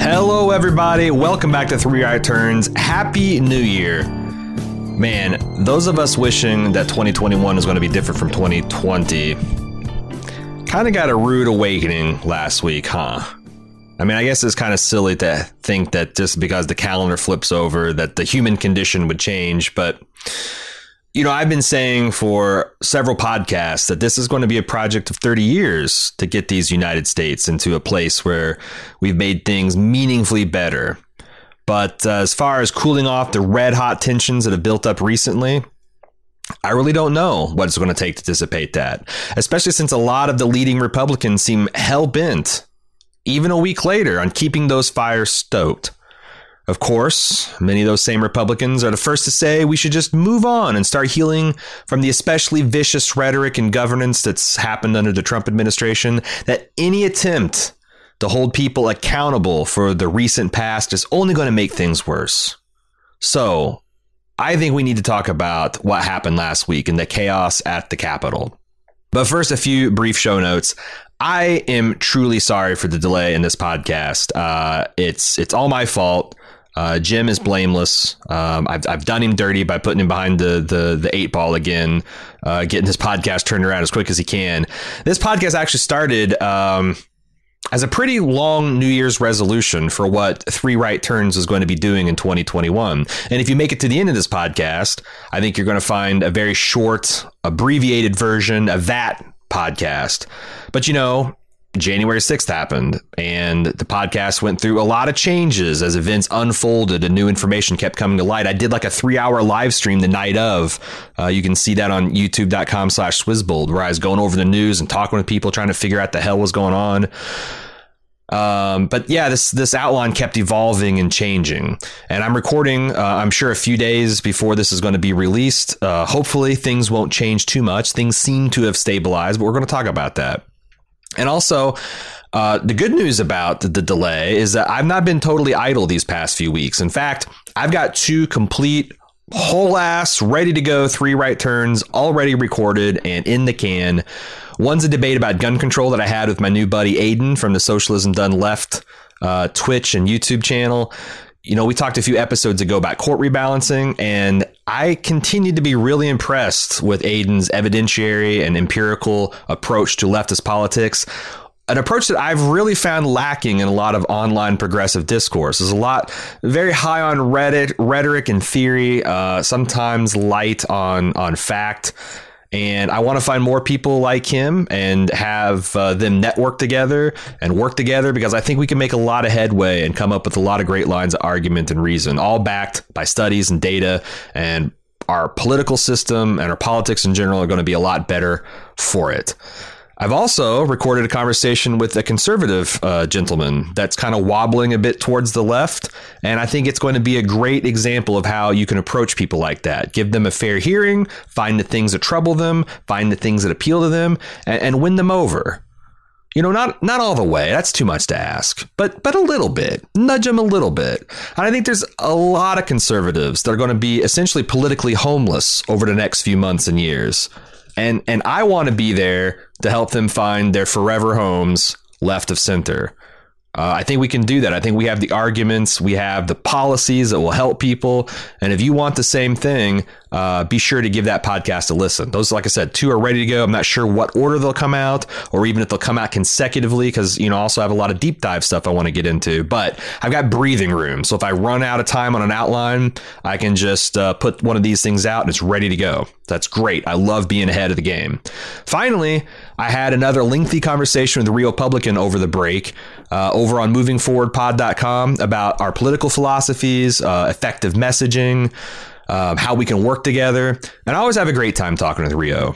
Hello, everybody. Welcome back to Three Right Turns. Happy New Year. Man, those of us wishing that 2021 is going to be different from 2020 kind of got a rude awakening last week, huh? I mean, I guess it's kind of silly to think that just because the calendar flips over that the human condition would change, but you know, I've been saying for several podcasts that this is going to be a project of 30 years to get these United States into a place where we've made things meaningfully better. But uh, as far as cooling off the red hot tensions that have built up recently, I really don't know what it's going to take to dissipate that, especially since a lot of the leading Republicans seem hell bent, even a week later, on keeping those fires stoked. Of course, many of those same Republicans are the first to say we should just move on and start healing from the especially vicious rhetoric and governance that's happened under the Trump administration, that any attempt to hold people accountable for the recent past is only going to make things worse. So, I think we need to talk about what happened last week and the chaos at the Capitol. But first, a few brief show notes. I am truly sorry for the delay in this podcast. Uh, it's it's all my fault. Uh, Jim is blameless. Um, I've, I've done him dirty by putting him behind the the, the eight ball again, uh, getting this podcast turned around as quick as he can. This podcast actually started um, as a pretty long New Year's resolution for what Three Right Turns is going to be doing in 2021. And if you make it to the end of this podcast, I think you're going to find a very short, abbreviated version of that podcast. But you know, January 6th happened, and the podcast went through a lot of changes as events unfolded and new information kept coming to light. I did like a three hour live stream the night of. Uh, you can see that on youtube.com slash swizzbold, where I was going over the news and talking with people, trying to figure out the hell was going on. Um, but yeah, this this outline kept evolving and changing, and I'm recording. Uh, I'm sure a few days before this is going to be released. Uh, hopefully, things won't change too much. Things seem to have stabilized, but we're going to talk about that. And also, uh, the good news about the, the, delay is that I've not been totally idle these past few weeks. In fact, I've got two complete, whole ass, ready to go three right turns already recorded and in the can. One's a debate about gun control that I had with my new buddy Aiden from the Socialism Done Left uh, Twitch and YouTube channel you know, we talked a few episodes ago about court rebalancing, and I continue to be really impressed with Aiden's evidentiary and empirical approach to leftist politics. An approach that I've really found lacking in a lot of online progressive discourse. There's a lot very high on Reddit, rhetoric and theory, uh, sometimes light on on fact. And I want to find more people like him and have uh, them network together and work together because I think we can make a lot of headway and come up with a lot of great lines of argument and reason, all backed by studies and data. And our political system and our politics in general are going to be a lot better for it. I've also recorded a conversation with a conservative uh, gentleman that's kind of wobbling a bit towards the left. And I think it's going to be a great example of how you can approach people like that. Give them a fair hearing, find the things that trouble them, find the things that appeal to them, and, and win them over. You know, not not all the way. That's too much to ask, but but a little bit. Nudge them a little bit. And I think there's a lot of conservatives that are going to be essentially politically homeless over the next few months and years and and I want to be there to help them find their forever homes left of center. Uh, I think we can do that. I think we have the arguments, we have the policies that will help people. And if you want the same thing, uh, be sure to give that podcast a listen. Those, like I said, two are ready to go. I'm not sure what order they'll come out, or even if they'll come out consecutively, because you know, also have a lot of deep dive stuff I want to get into. But I've got breathing room, so if I run out of time on an outline, I can just uh, put one of these things out and it's ready to go. That's great. I love being ahead of the game. Finally, I had another lengthy conversation with Riopublican over the break uh, over on movingforwardpod.com about our political philosophies, uh, effective messaging um, how we can work together. And I always have a great time talking with Rio.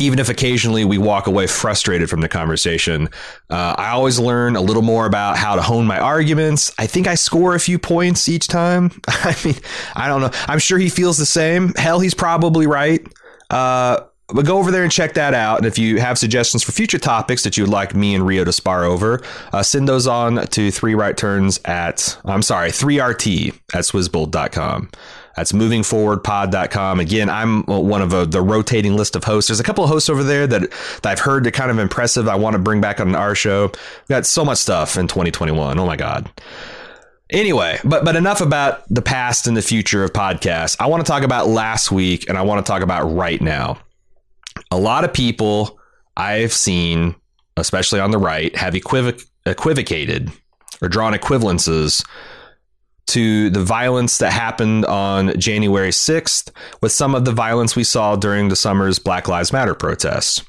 Even if occasionally we walk away frustrated from the conversation, uh, I always learn a little more about how to hone my arguments. I think I score a few points each time. I mean, I don't know. I'm sure he feels the same. Hell, he's probably right. Uh, but go over there and check that out. And if you have suggestions for future topics that you would like me and Rio to spar over, uh, send those on to three right turns at, I'm sorry, 3RT at swizzbold.com. That's movingforwardpod.com. Again, I'm one of a, the rotating list of hosts. There's a couple of hosts over there that, that I've heard are kind of impressive. I want to bring back on our show. We got so much stuff in 2021. Oh my God. Anyway, but but enough about the past and the future of podcasts. I want to talk about last week and I want to talk about right now. A lot of people I've seen, especially on the right, have equivoc- equivocated or drawn equivalences to the violence that happened on January 6th with some of the violence we saw during the summer's Black Lives Matter protests.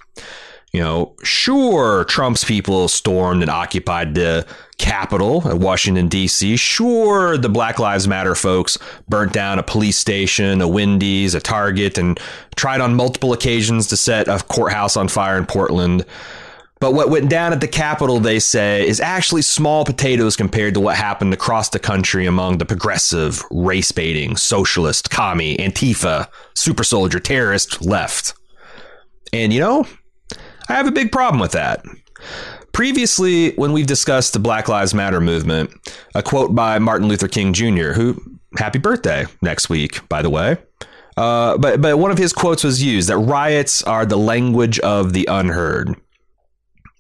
You know, sure, Trump's people stormed and occupied the Capitol at Washington, D.C. Sure, the Black Lives Matter folks burnt down a police station, a Wendy's, a Target, and tried on multiple occasions to set a courthouse on fire in Portland. But what went down at the Capitol, they say, is actually small potatoes compared to what happened across the country among the progressive, race baiting, socialist, commie, Antifa, super soldier, terrorist left. And you know, I have a big problem with that. Previously, when we've discussed the Black Lives Matter movement, a quote by Martin Luther King Jr., who, happy birthday next week, by the way. Uh, but, but one of his quotes was used that riots are the language of the unheard.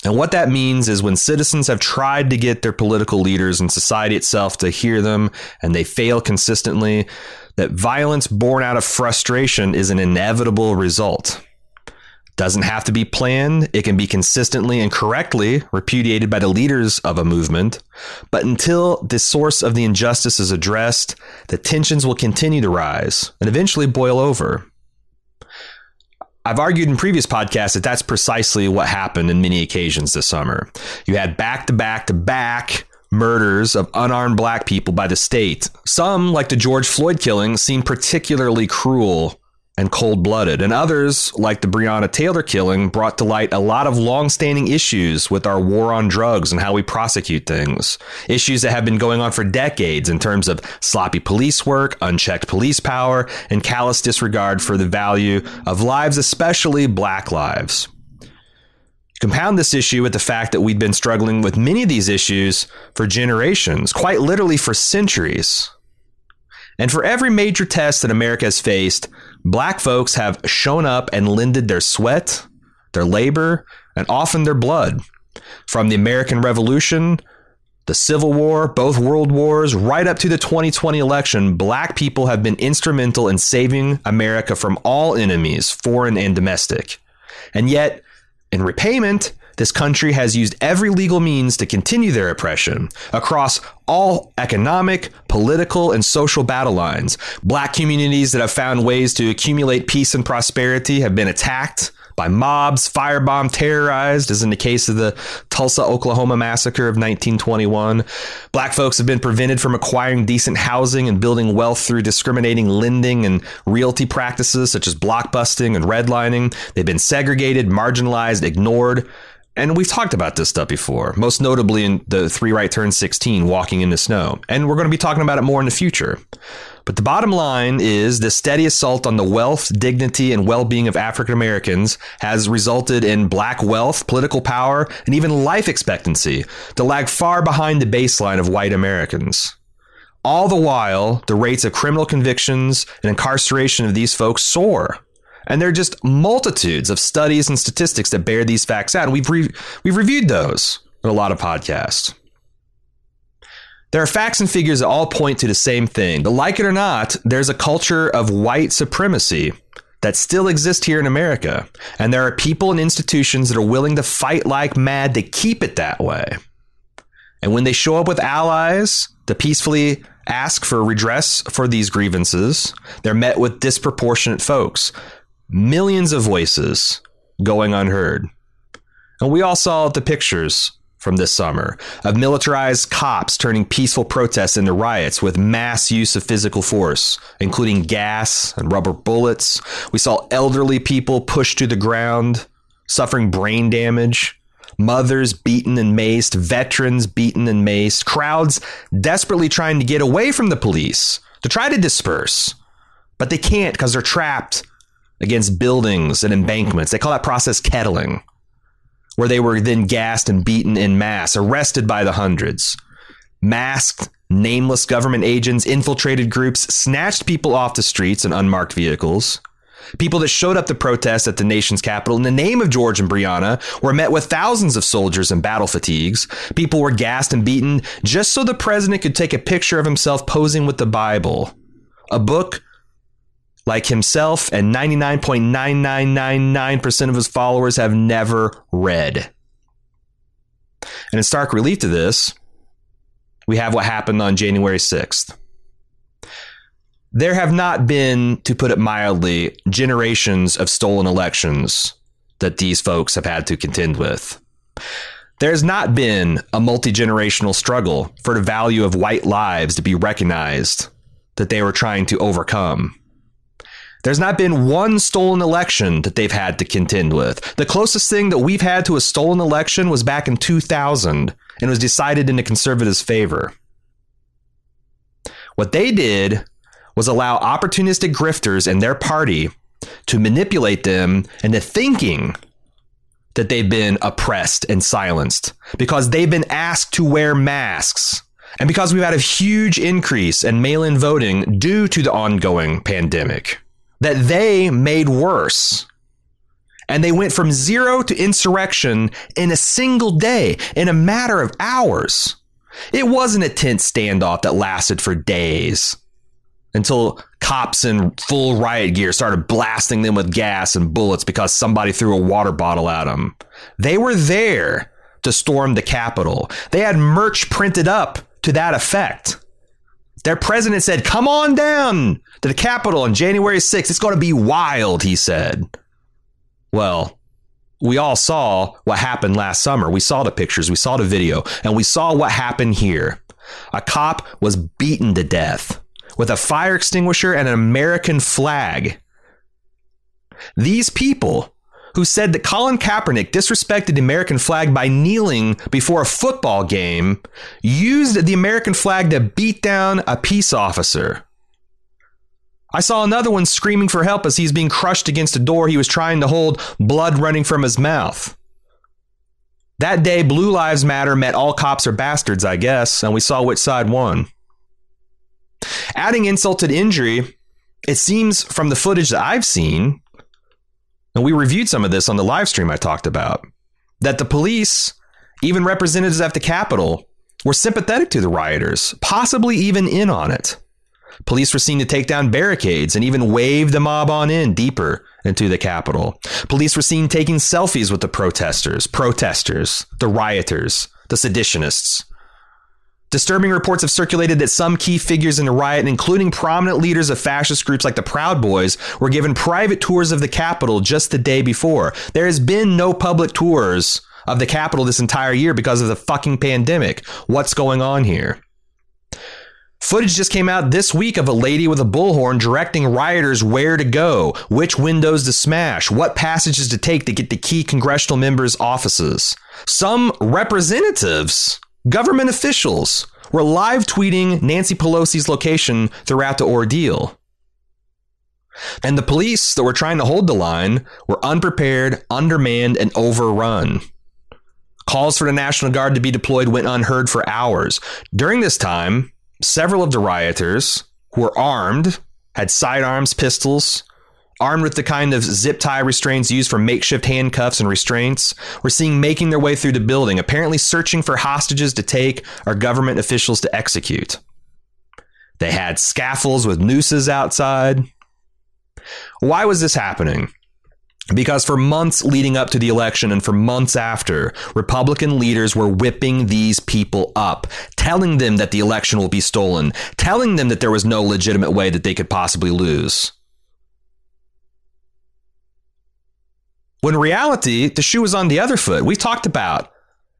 And what that means is when citizens have tried to get their political leaders and society itself to hear them and they fail consistently, that violence born out of frustration is an inevitable result. Doesn't have to be planned. It can be consistently and correctly repudiated by the leaders of a movement. But until the source of the injustice is addressed, the tensions will continue to rise and eventually boil over. I've argued in previous podcasts that that's precisely what happened in many occasions this summer. You had back to back to back murders of unarmed black people by the state. Some, like the George Floyd killing, seemed particularly cruel and cold blooded. And others, like the Breonna Taylor killing, brought to light a lot of long standing issues with our war on drugs and how we prosecute things. Issues that have been going on for decades in terms of sloppy police work, unchecked police power, and callous disregard for the value of lives, especially black lives. Compound this issue with the fact that we've been struggling with many of these issues for generations, quite literally for centuries. And for every major test that America has faced, black folks have shown up and lended their sweat, their labor, and often their blood. From the American Revolution, the Civil War, both world wars, right up to the 2020 election, black people have been instrumental in saving America from all enemies, foreign and domestic. And yet, in repayment, this country has used every legal means to continue their oppression across all economic, political, and social battle lines. Black communities that have found ways to accumulate peace and prosperity have been attacked by mobs, firebombed, terrorized, as in the case of the Tulsa, Oklahoma massacre of 1921. Black folks have been prevented from acquiring decent housing and building wealth through discriminating lending and realty practices such as blockbusting and redlining. They've been segregated, marginalized, ignored. And we've talked about this stuff before, most notably in the Three Right Turn 16, Walking in the Snow. And we're going to be talking about it more in the future. But the bottom line is the steady assault on the wealth, dignity, and well being of African Americans has resulted in black wealth, political power, and even life expectancy to lag far behind the baseline of white Americans. All the while, the rates of criminal convictions and incarceration of these folks soar. And there are just multitudes of studies and statistics that bear these facts out. We've, re- we've reviewed those in a lot of podcasts. There are facts and figures that all point to the same thing. But like it or not, there's a culture of white supremacy that still exists here in America. And there are people and institutions that are willing to fight like mad to keep it that way. And when they show up with allies to peacefully ask for redress for these grievances, they're met with disproportionate folks millions of voices going unheard. And we all saw the pictures from this summer of militarized cops turning peaceful protests into riots with mass use of physical force, including gas and rubber bullets. We saw elderly people pushed to the ground, suffering brain damage, mothers beaten and maced, veterans beaten and maced, crowds desperately trying to get away from the police to try to disperse. But they can't because they're trapped against buildings and embankments. They call that process kettling, where they were then gassed and beaten in mass, arrested by the hundreds. Masked, nameless government agents infiltrated groups, snatched people off the streets in unmarked vehicles. People that showed up to protest at the nation's capital in the name of George and Breonna were met with thousands of soldiers in battle fatigues. People were gassed and beaten just so the president could take a picture of himself posing with the Bible, a book like himself and 99.9999% of his followers have never read. And in stark relief to this, we have what happened on January 6th. There have not been, to put it mildly, generations of stolen elections that these folks have had to contend with. There's not been a multi generational struggle for the value of white lives to be recognized that they were trying to overcome. There's not been one stolen election that they've had to contend with. The closest thing that we've had to a stolen election was back in 2000 and was decided in the conservatives' favor. What they did was allow opportunistic grifters and their party to manipulate them into thinking that they've been oppressed and silenced because they've been asked to wear masks. And because we've had a huge increase in mail in voting due to the ongoing pandemic that they made worse. And they went from zero to insurrection in a single day, in a matter of hours. It wasn't a tense standoff that lasted for days until cops in full riot gear started blasting them with gas and bullets because somebody threw a water bottle at them. They were there to storm the Capitol. They had merch printed up to that effect. Their president said, Come on down to the Capitol on January 6th. It's going to be wild, he said. Well, we all saw what happened last summer. We saw the pictures, we saw the video, and we saw what happened here. A cop was beaten to death with a fire extinguisher and an American flag. These people who said that Colin Kaepernick disrespected the American flag by kneeling before a football game used the American flag to beat down a peace officer. I saw another one screaming for help as he's being crushed against a door he was trying to hold, blood running from his mouth. That day, Blue Lives Matter met all cops are bastards, I guess, and we saw which side won. Adding insult to injury, it seems from the footage that I've seen, and we reviewed some of this on the live stream I talked about, that the police, even representatives at the Capitol, were sympathetic to the rioters, possibly even in on it. Police were seen to take down barricades and even wave the mob on in deeper into the Capitol. Police were seen taking selfies with the protesters, protesters, the rioters, the seditionists. Disturbing reports have circulated that some key figures in the riot, including prominent leaders of fascist groups like the Proud Boys, were given private tours of the Capitol just the day before. There has been no public tours of the Capitol this entire year because of the fucking pandemic. What's going on here? Footage just came out this week of a lady with a bullhorn directing rioters where to go, which windows to smash, what passages to take to get to key congressional members' offices. Some representatives Government officials were live tweeting Nancy Pelosi's location throughout the ordeal. And the police that were trying to hold the line were unprepared, undermanned, and overrun. Calls for the National Guard to be deployed went unheard for hours. During this time, several of the rioters who were armed, had sidearms, pistols, armed with the kind of zip tie restraints used for makeshift handcuffs and restraints, were seen making their way through the building, apparently searching for hostages to take or government officials to execute. They had scaffolds with nooses outside. Why was this happening? Because for months leading up to the election and for months after, Republican leaders were whipping these people up, telling them that the election will be stolen, telling them that there was no legitimate way that they could possibly lose. When reality, the shoe was on the other foot. We talked about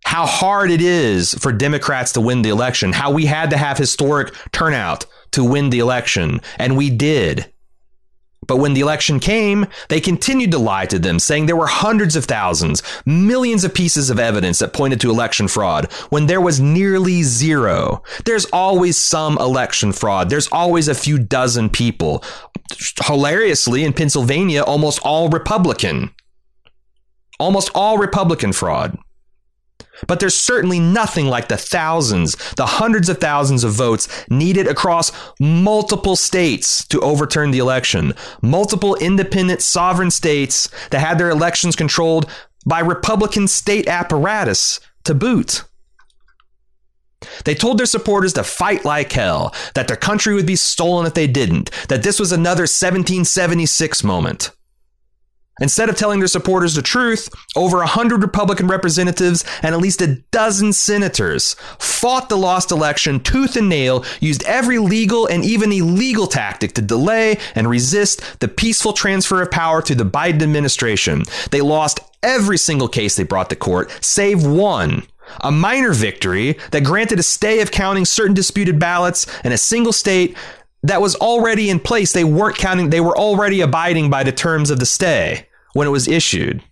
how hard it is for Democrats to win the election, how we had to have historic turnout to win the election, and we did. But when the election came, they continued to lie to them, saying there were hundreds of thousands, millions of pieces of evidence that pointed to election fraud when there was nearly zero. There's always some election fraud. There's always a few dozen people. Hilariously, in Pennsylvania, almost all Republican. Almost all Republican fraud. But there's certainly nothing like the thousands, the hundreds of thousands of votes needed across multiple states to overturn the election. Multiple independent sovereign states that had their elections controlled by Republican state apparatus to boot. They told their supporters to fight like hell, that their country would be stolen if they didn't, that this was another 1776 moment. Instead of telling their supporters the truth, over 100 Republican representatives and at least a dozen senators fought the lost election tooth and nail, used every legal and even illegal tactic to delay and resist the peaceful transfer of power to the Biden administration. They lost every single case they brought to court, save one. A minor victory that granted a stay of counting certain disputed ballots in a single state that was already in place. They weren't counting, they were already abiding by the terms of the stay when it was issued.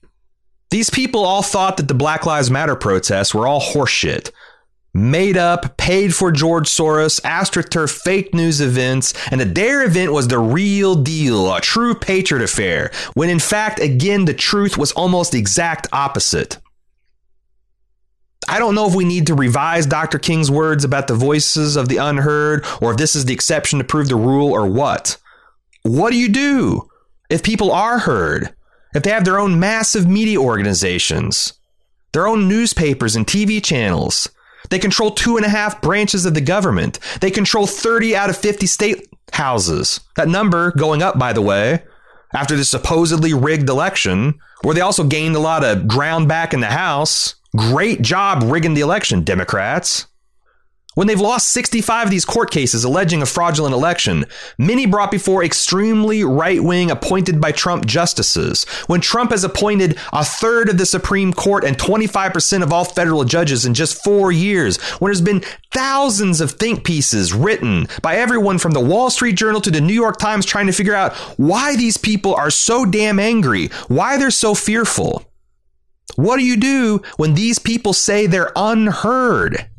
These people all thought that the Black Lives Matter protests were all horseshit. Made up, paid for George Soros, AstroTurf fake news events, and the Dare event was the real deal, a true patriot affair, when in fact, again, the truth was almost the exact opposite. I don't know if we need to revise Dr. King's words about the voices of the unheard, or if this is the exception to prove the rule, or what. What do you do if people are heard? If they have their own massive media organizations, their own newspapers and TV channels, they control two and a half branches of the government. They control 30 out of 50 state houses. That number going up, by the way, after the supposedly rigged election, where they also gained a lot of ground back in the House. Great job rigging the election, Democrats. When they've lost 65 of these court cases alleging a fraudulent election, many brought before extremely right wing appointed by Trump justices, when Trump has appointed a third of the Supreme Court and 25% of all federal judges in just four years, when there's been thousands of think pieces written by everyone from the Wall Street Journal to the New York Times trying to figure out why these people are so damn angry, why they're so fearful. What do you do when these people say they're unheard?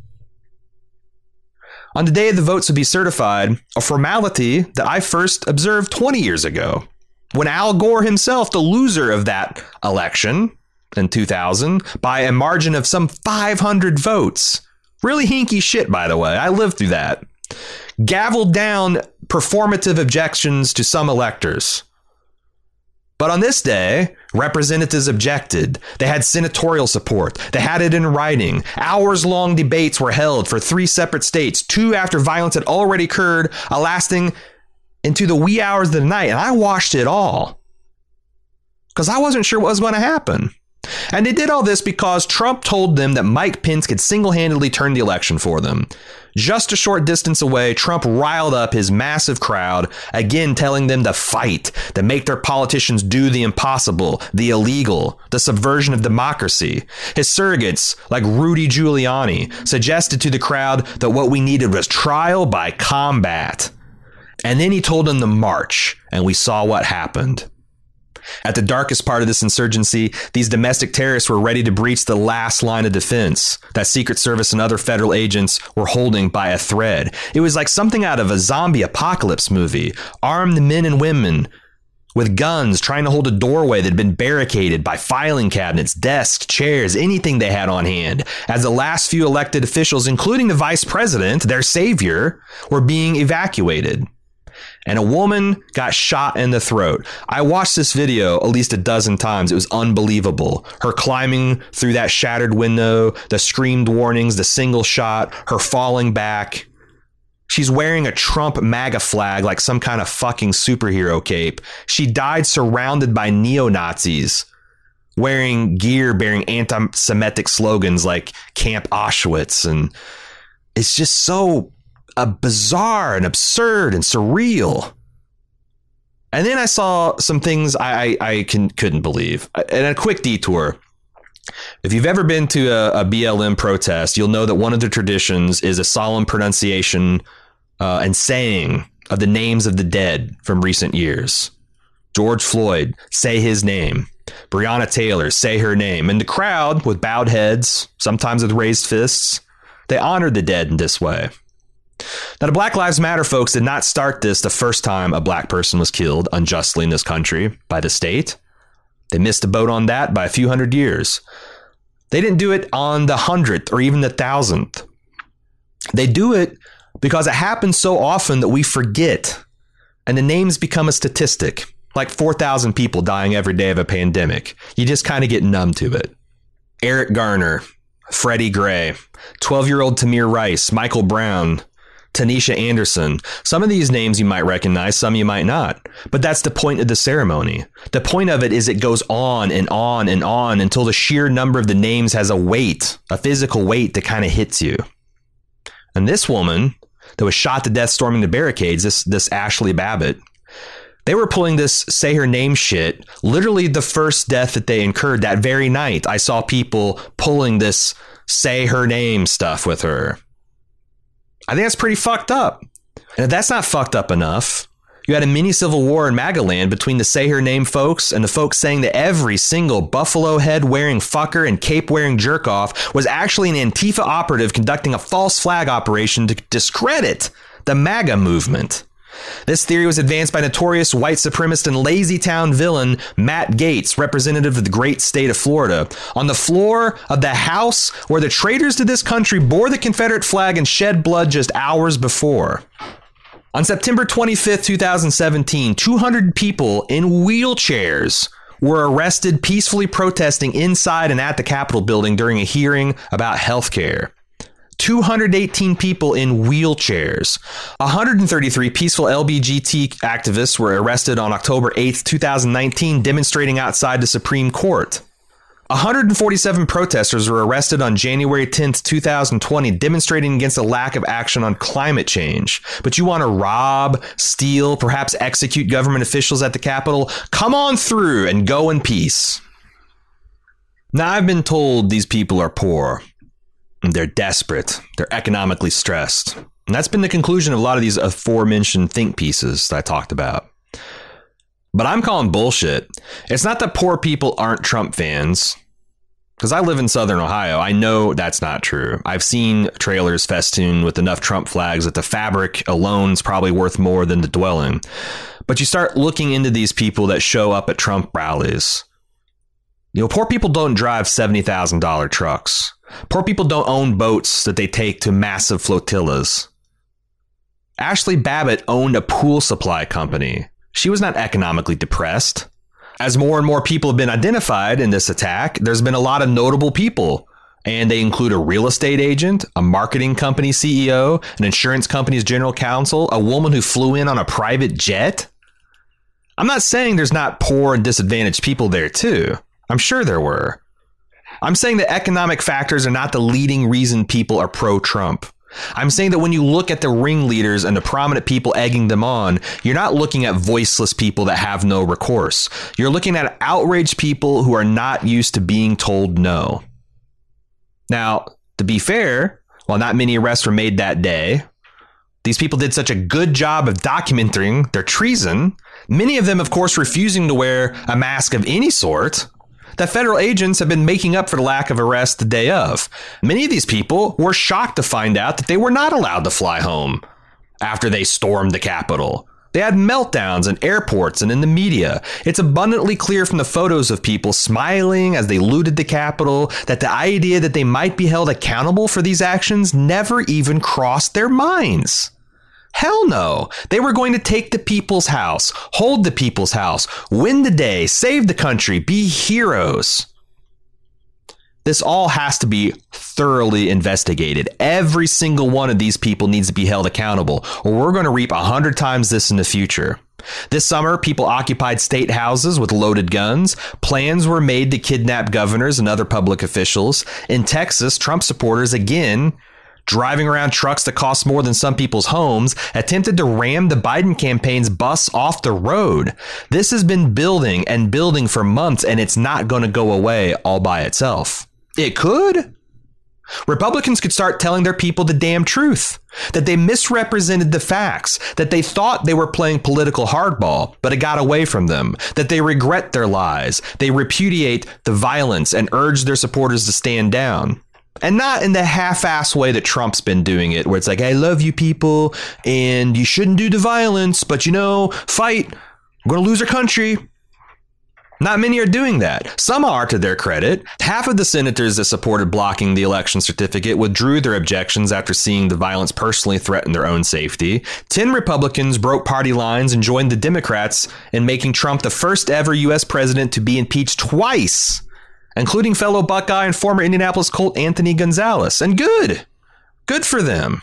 On the day the votes would be certified, a formality that I first observed 20 years ago, when Al Gore himself, the loser of that election in 2000, by a margin of some 500 votes, really hinky shit, by the way, I lived through that, gavelled down performative objections to some electors. But on this day, representatives objected. They had senatorial support. They had it in writing. Hours long debates were held for three separate states, two after violence had already occurred, lasting into the wee hours of the night. And I watched it all because I wasn't sure what was going to happen. And they did all this because Trump told them that Mike Pence could single handedly turn the election for them. Just a short distance away, Trump riled up his massive crowd, again telling them to fight, to make their politicians do the impossible, the illegal, the subversion of democracy. His surrogates, like Rudy Giuliani, suggested to the crowd that what we needed was trial by combat. And then he told them to march, and we saw what happened. At the darkest part of this insurgency, these domestic terrorists were ready to breach the last line of defense that Secret Service and other federal agents were holding by a thread. It was like something out of a zombie apocalypse movie. Armed men and women with guns trying to hold a doorway that had been barricaded by filing cabinets, desks, chairs, anything they had on hand, as the last few elected officials, including the vice president, their savior, were being evacuated and a woman got shot in the throat. I watched this video at least a dozen times. It was unbelievable. Her climbing through that shattered window, the screamed warnings, the single shot, her falling back. She's wearing a Trump MAGA flag like some kind of fucking superhero cape. She died surrounded by neo Nazis wearing gear bearing anti Semitic slogans like Camp Auschwitz. And it's just so a bizarre and absurd and surreal. And then I saw some things I, I, I can, couldn't believe. And a quick detour. If you've ever been to a, a, BLM protest, you'll know that one of the traditions is a solemn pronunciation uh, and saying of the names of the dead from recent years. George Floyd, say his name. Breonna Taylor, say her name. And the crowd, with bowed heads, sometimes with raised fists, they honored the dead in this way. Now, the Black Lives Matter folks did not start this the first time a black person was killed unjustly in this country by the state. They missed a boat on that by a few hundred years. They didn't do it on the hundredth or even the thousandth. They do it because it happens so often that we forget, and the names become a statistic like 4,000 people dying every day of a pandemic. You just kind of get numb to it. Eric Garner, Freddie Gray, 12 year old Tamir Rice, Michael Brown, Tanisha Anderson. Some of these names you might recognize, some you might not. But that's the point of the ceremony. The point of it is it goes on and on and on until the sheer number of the names has a weight, a physical weight that kind of hits you. And this woman that was shot to death storming the barricades, this, this Ashli Babbitt, they were pulling this say her name shit, literally the first death that they incurred that very night. I saw people pulling this say her name stuff with her. I think that's pretty fucked up. And if that's not fucked up enough, you had a mini civil war in Magaland between the say her name folks and the folks saying that every single buffalo head wearing fucker and cape wearing jerk off was actually an Antifa operative conducting a false flag operation to discredit the MAGA movement. This theory was advanced by notorious white supremacist and lazy town villain Matt Gaetz, representative of the great state of Florida, on the floor of the house where the traitors to this country bore the Confederate flag and shed blood just hours before. On September 25th, 2017, 200 people in wheelchairs were arrested peacefully protesting inside and at the Capitol building during a hearing about health care. 218 people in wheelchairs. 133 peaceful LBGT activists were arrested on October 8, 2019, demonstrating outside the Supreme Court. 147 protesters were arrested on January 10, 2020, demonstrating against a lack of action on climate change. But you want to rob, steal, perhaps execute government officials at the Capitol? Come on through and go in peace. Now, I've been told these people are poor. They're desperate. They're economically stressed. And that's been the conclusion of a lot of these aforementioned think pieces that I talked about. But I'm calling bullshit. It's not that poor people aren't Trump fans. Because I live in Southern Ohio, I know that's not true. I've seen trailers festooned with enough Trump flags that the fabric alone is probably worth more than the dwelling. But you start looking into these people that show up at Trump rallies. You know, poor people don't drive $70,000 trucks. Poor people don't own boats that they take to massive flotillas. Ashli Babbitt owned a pool supply company. She was not economically depressed. As more and more people have been identified in this attack, there's been a lot of notable people, and they include a real estate agent, a marketing company CEO, an insurance company's general counsel, a woman who flew in on a private jet. I'm not saying there's not poor and disadvantaged people there, too. I'm sure there were. I'm saying that economic factors are not the leading reason people are pro Trump. I'm saying that when you look at the ringleaders and the prominent people egging them on, you're not looking at voiceless people that have no recourse. You're looking at outraged people who are not used to being told no. Now, to be fair, while not many arrests were made that day, these people did such a good job of documenting their treason, many of them, of course, refusing to wear a mask of any sort, that federal agents have been making up for the lack of arrest the day of. Many of these people were shocked to find out that they were not allowed to fly home after they stormed the Capitol. They had meltdowns in airports and in the media. It's abundantly clear from the photos of people smiling as they looted the Capitol that the idea that they might be held accountable for these actions never even crossed their minds. Hell no. They were going to take the people's house, hold the people's house, win the day, save the country, be heroes. This all has to be thoroughly investigated. Every single one of these people needs to be held accountable, or we're going to reap a hundred times this in the future. This summer, people occupied state houses with loaded guns. Plans were made to kidnap governors and other public officials. In Texas, Trump supporters again driving around trucks that cost more than some people's homes, attempted to ram the Biden campaign's bus off the road. This has been building and building for months, and it's not going to go away all by itself. It could. Republicans could start telling their people the damn truth that they misrepresented the facts, that they thought they were playing political hardball, but it got away from them, that they regret their lies, they repudiate the violence and urge their supporters to stand down. And not in the half ass way that Trump's been doing it, where it's like, I love you people and you shouldn't do the violence, but you know, fight. We're to lose our country. Not many are doing that. Some are, to their credit. Half of the senators that supported blocking the election certificate withdrew their objections after seeing the violence personally threaten their own safety. Ten Republicans broke party lines and joined the Democrats in making Trump the first ever U.S. president to be impeached twice, including fellow Buckeye and former Indianapolis Colt Anthony Gonzalez. And good. Good for them.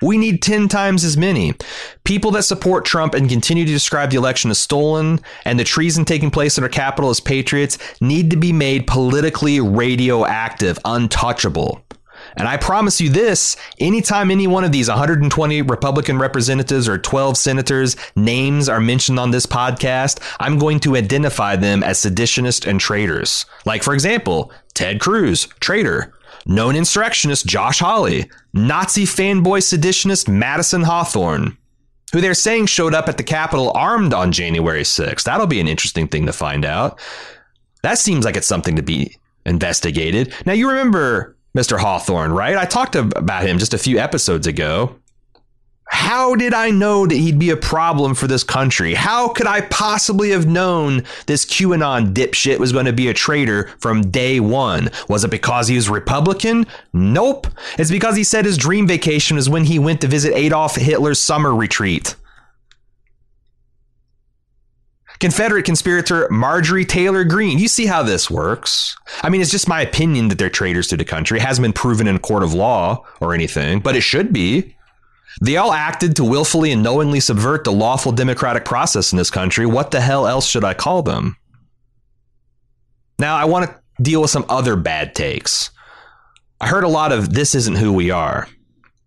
We need 10 times as many. People that support Trump and continue to describe the election as stolen and the treason taking place in our capital as patriots need to be made politically radioactive, untouchable. And I promise you this anytime any one of these 120 Republican representatives or 12 senators' names are mentioned on this podcast, I'm going to identify them as seditionists and traitors. Like, for example, Ted Cruz, traitor known insurrectionist Josh Hawley, Nazi fanboy seditionist Madison Hawthorne, who they're saying showed up at the Capitol armed on January 6th. That'll be an interesting thing to find out. That seems like it's something to be investigated. Now, you remember Mr. Hawthorne, right? I talked about him just a few episodes ago. How did I know that he'd be a problem for this country? How could I possibly have known this QAnon dipshit was going to be a traitor from day one? Was it because he was Republican? Nope. It's because he said his dream vacation was when he went to visit Adolf Hitler's summer retreat. Confederate conspirator Marjorie Taylor Greene. You see how this works. I mean, it's just my opinion that they're traitors to the country. It hasn't been proven in a court of law or anything, but it should be. They all acted to willfully and knowingly subvert the lawful democratic process in this country. What the hell else should I call them? Now, I want to deal with some other bad takes. I heard a lot of this isn't who we are.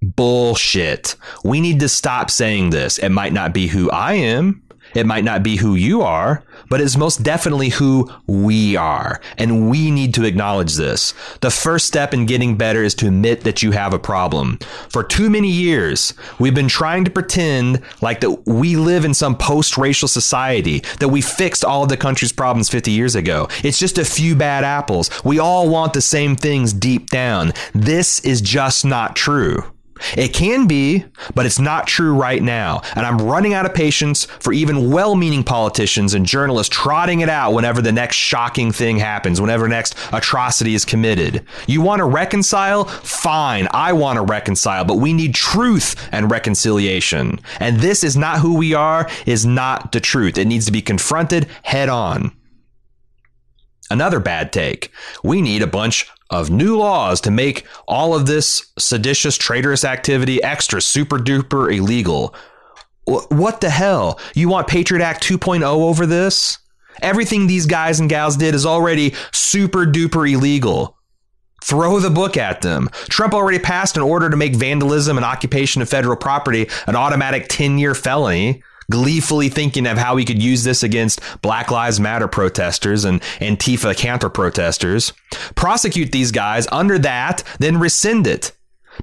Bullshit. We need to stop saying this. It might not be who I am. It might not be who you are, but it's most definitely who we are. And we need to acknowledge this. The first step in getting better is to admit that you have a problem. For too many years, we've been trying to pretend like that we live in some post-racial society, that we fixed all of the country's problems 50 years ago. It's just a few bad apples. We all want the same things deep down. This is just not true. It can be, but it's not true right now. And I'm running out of patience for even well meaning politicians and journalists trotting it out whenever the next shocking thing happens, whenever next atrocity is committed. You want to reconcile? Fine, I want to reconcile, but we need truth and reconciliation. And this is not who we are, is not the truth. It needs to be confronted head on. Another bad take. We need a bunch of new laws to make all of this seditious, traitorous activity extra super duper illegal. What the hell? You want Patriot Act 2.0 over this? Everything these guys and gals did is already super duper illegal. Throw the book at them. Trump already passed an order to make vandalism and occupation of federal property an automatic 10 year felony gleefully thinking of how we could use this against Black Lives Matter protesters and Antifa counter protesters. Prosecute these guys under that, then rescind it.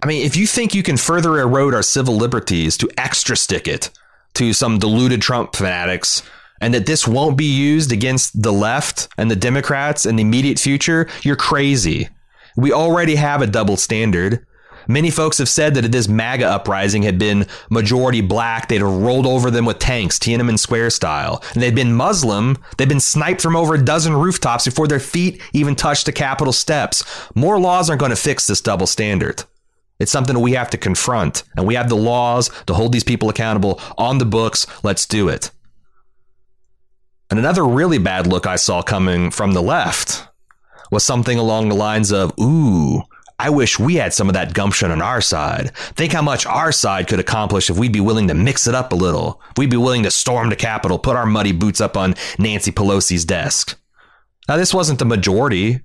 I mean, if you think you can further erode our civil liberties to extra stick it to some deluded Trump fanatics, and that this won't be used against the left and the Democrats in the immediate future, you're crazy. We already have a double standard. Many folks have said that if this MAGA uprising had been majority black, they'd have rolled over them with tanks, Tiananmen Square style. And they'd been Muslim, they'd been sniped from over a dozen rooftops before their feet even touched the Capitol steps. More laws aren't going to fix this double standard. It's something we have to confront, and we have the laws to hold these people accountable on the books. Let's do it. And another really bad look I saw coming from the left was something along the lines of, ooh, I wish we had some of that gumption on our side. Think how much our side could accomplish if we'd be willing to mix it up a little. If we'd be willing to storm the Capitol, put our muddy boots up on Nancy Pelosi's desk. Now, this wasn't the majority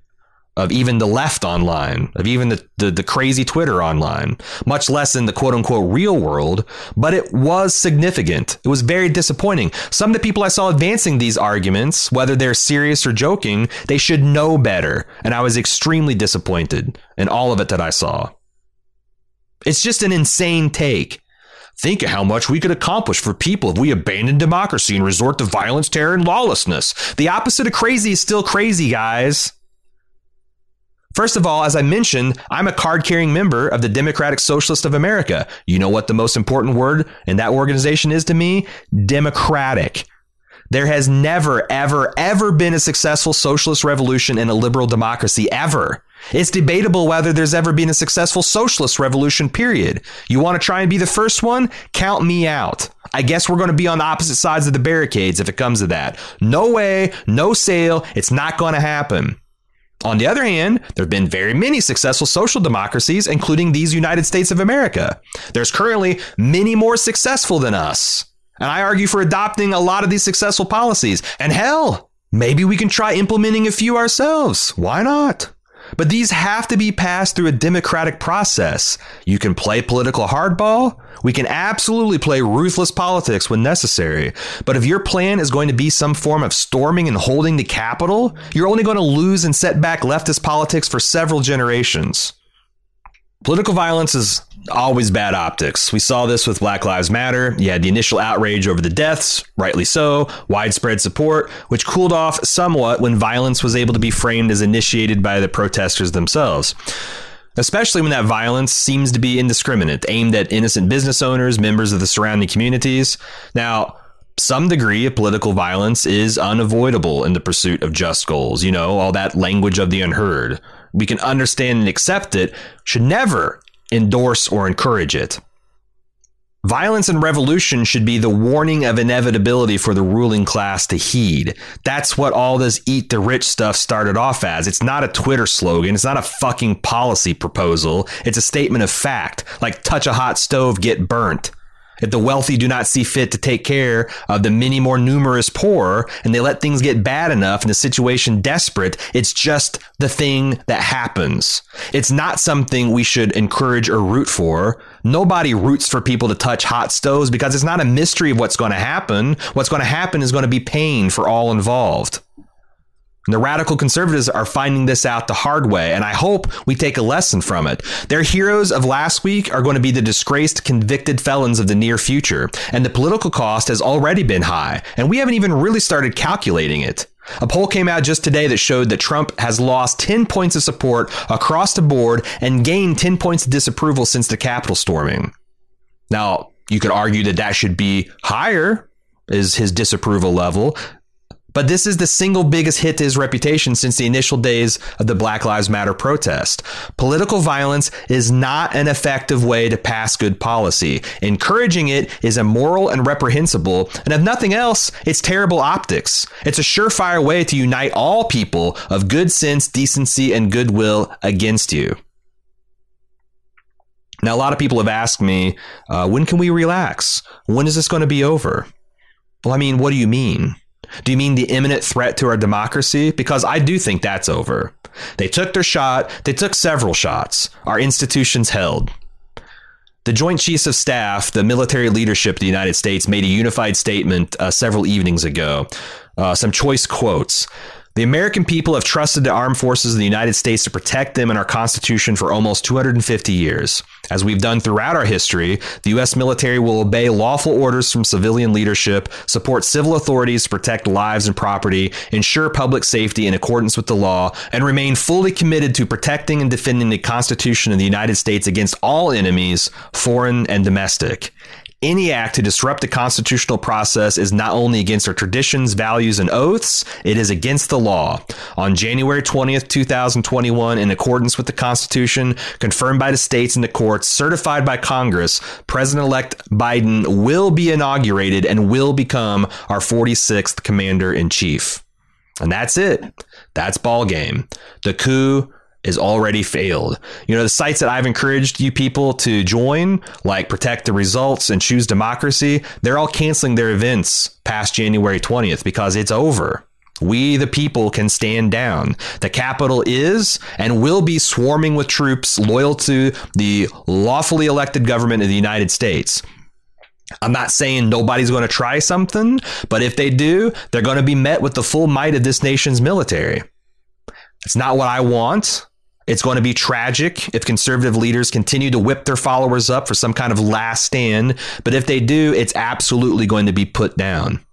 of even the left online, of even the, the, the, crazy Twitter online, much less in the quote unquote real world, but it was significant. It was very disappointing. Some of the people I saw advancing these arguments, whether they're serious or joking, they should know better. And I was extremely disappointed in all of it that I saw. It's just an insane take. Think of how much we could accomplish for people if we abandon democracy and resort to violence, terror, and lawlessness. The opposite of crazy is still crazy, guys. First of all, as I mentioned, I'm a card carrying member of the Democratic Socialist of America. You know what the most important word in that organization is to me? Democratic. There has never, ever, ever been a successful socialist revolution in a liberal democracy, ever. It's debatable whether there's ever been a successful socialist revolution, period. You want to try and be the first one? Count me out. I guess we're going to be on the opposite sides of the barricades if it comes to that. No way, no sale, it's not going to happen. On the other hand, there have been very many successful social democracies, including these United States of America. There's currently many more successful than us. And I argue for adopting a lot of these successful policies. And hell, maybe we can try implementing a few ourselves. Why not? But these have to be passed through a democratic process. You can play political hardball. We can absolutely play ruthless politics when necessary. But if your plan is going to be some form of storming and holding the Capitol, you're only going to lose and set back leftist politics for several generations. Political violence is always bad optics. We saw this with Black Lives Matter. You had the initial outrage over the deaths, rightly so, widespread support, which cooled off somewhat when violence was able to be framed as initiated by the protesters themselves. Especially when that violence seems to be indiscriminate, aimed at innocent business owners, members of the surrounding communities. Now, some degree of political violence is unavoidable in the pursuit of just goals. You know, all that language of the unheard. We can understand and accept it, should never endorse or encourage it. Violence and revolution should be the warning of inevitability for the ruling class to heed. That's what all this eat the rich stuff started off as. It's not a Twitter slogan. It's not a fucking policy proposal. It's a statement of fact, like touch a hot stove, get burnt. If the wealthy do not see fit to take care of the many more numerous poor and they let things get bad enough and the situation desperate, it's just the thing that happens. It's not something we should encourage or root for. Nobody roots for people to touch hot stoves because it's not a mystery of what's going to happen. What's going to happen is going to be pain for all involved. And the radical conservatives are finding this out the hard way, and I hope we take a lesson from it. Their heroes of last week are going to be the disgraced convicted felons of the near future, and the political cost has already been high, and we haven't even really started calculating it. A poll came out just today that showed that Trump has lost 10 points of support across the board and gained 10 points of disapproval since the Capitol storming. Now, you could argue that that should be higher, is his disapproval level. But this is the single biggest hit to his reputation since the initial days of the Black Lives Matter protest. Political violence is not an effective way to pass good policy. Encouraging it is immoral and reprehensible, and if nothing else, it's terrible optics. It's a surefire way to unite all people of good sense, decency, and goodwill against you. Now, a lot of people have asked me, uh, when can we relax? When is this going to be over? Well, I mean, what do you mean? Do you mean the imminent threat to our democracy? Because I do think that's over. They took their shot, they took several shots. Our institutions held. The Joint Chiefs of Staff, the military leadership of the United States, made a unified statement uh, several evenings ago. Uh, some choice quotes. The American people have trusted the armed forces of the United States to protect them and our Constitution for almost 250 years. As we've done throughout our history, the U.S. military will obey lawful orders from civilian leadership, support civil authorities to protect lives and property, ensure public safety in accordance with the law, and remain fully committed to protecting and defending the Constitution of the United States against all enemies, foreign and domestic. Any act to disrupt the constitutional process is not only against our traditions, values, and oaths, it is against the law. On January 20th, 2021, in accordance with the Constitution, confirmed by the states and the courts, certified by Congress, President elect Biden will be inaugurated and will become our 46th commander in chief. And that's it. That's ball game. The coup is already failed. You know, the sites that I've encouraged you people to join, like Protect the Results and Choose Democracy, they're all canceling their events past January 20th because it's over. we the people can stand down. The capital is and will be swarming with troops loyal to the lawfully elected government of the United States. I'm not saying nobody's going to try something, but if they do, they're going to be met with the full might of this nation's military. It's not what I want. It's going to be tragic if conservative leaders continue to whip their followers up for some kind of last stand. But if they do, it's absolutely going to be put down.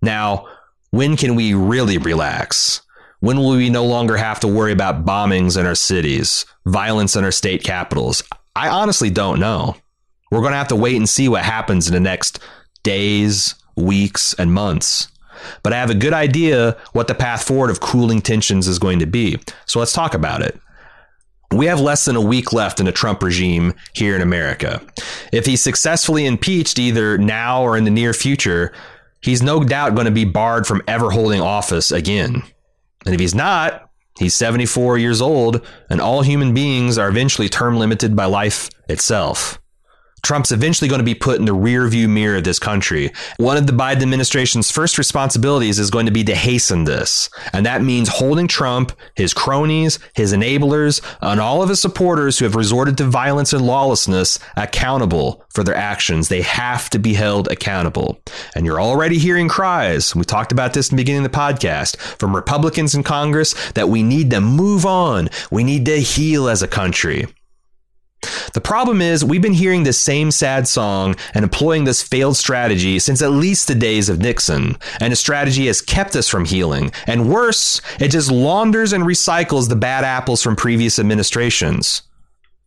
Now, when can we really relax? When will we no longer have to worry about bombings in our cities, violence in our state capitals? I honestly don't know. We're going to have to wait and see what happens in the next days, weeks, and months. But I have a good idea what the path forward of cooling tensions is going to be. So let's talk about it. We have less than a week left in the Trump regime here in America. If he's successfully impeached either now or in the near future, he's no doubt going to be barred from ever holding office again. And if he's not, he's 74 years old, and all human beings are eventually term limited by life itself. Trump's eventually going to be put in the rear view mirror of this country. One of the Biden administration's first responsibilities is going to be to hasten this. And that means holding Trump, his cronies, his enablers, and all of his supporters who have resorted to violence and lawlessness accountable for their actions. They have to be held accountable. And you're already hearing cries. We talked about this in the beginning of the podcast from Republicans in Congress that we need to move on. We need to heal as a country. The problem is, we've been hearing this same sad song and employing this failed strategy since at least the days of Nixon, and a strategy has kept us from healing. And worse, it just launders and recycles the bad apples from previous administrations.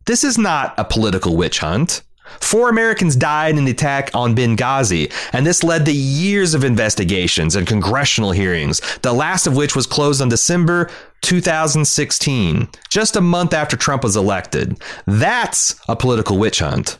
This is not a political witch hunt. Four Americans died in the attack on Benghazi, and this led to years of investigations and congressional hearings, the last of which was closed on December 2016, just a month after Trump was elected. That's a political witch hunt.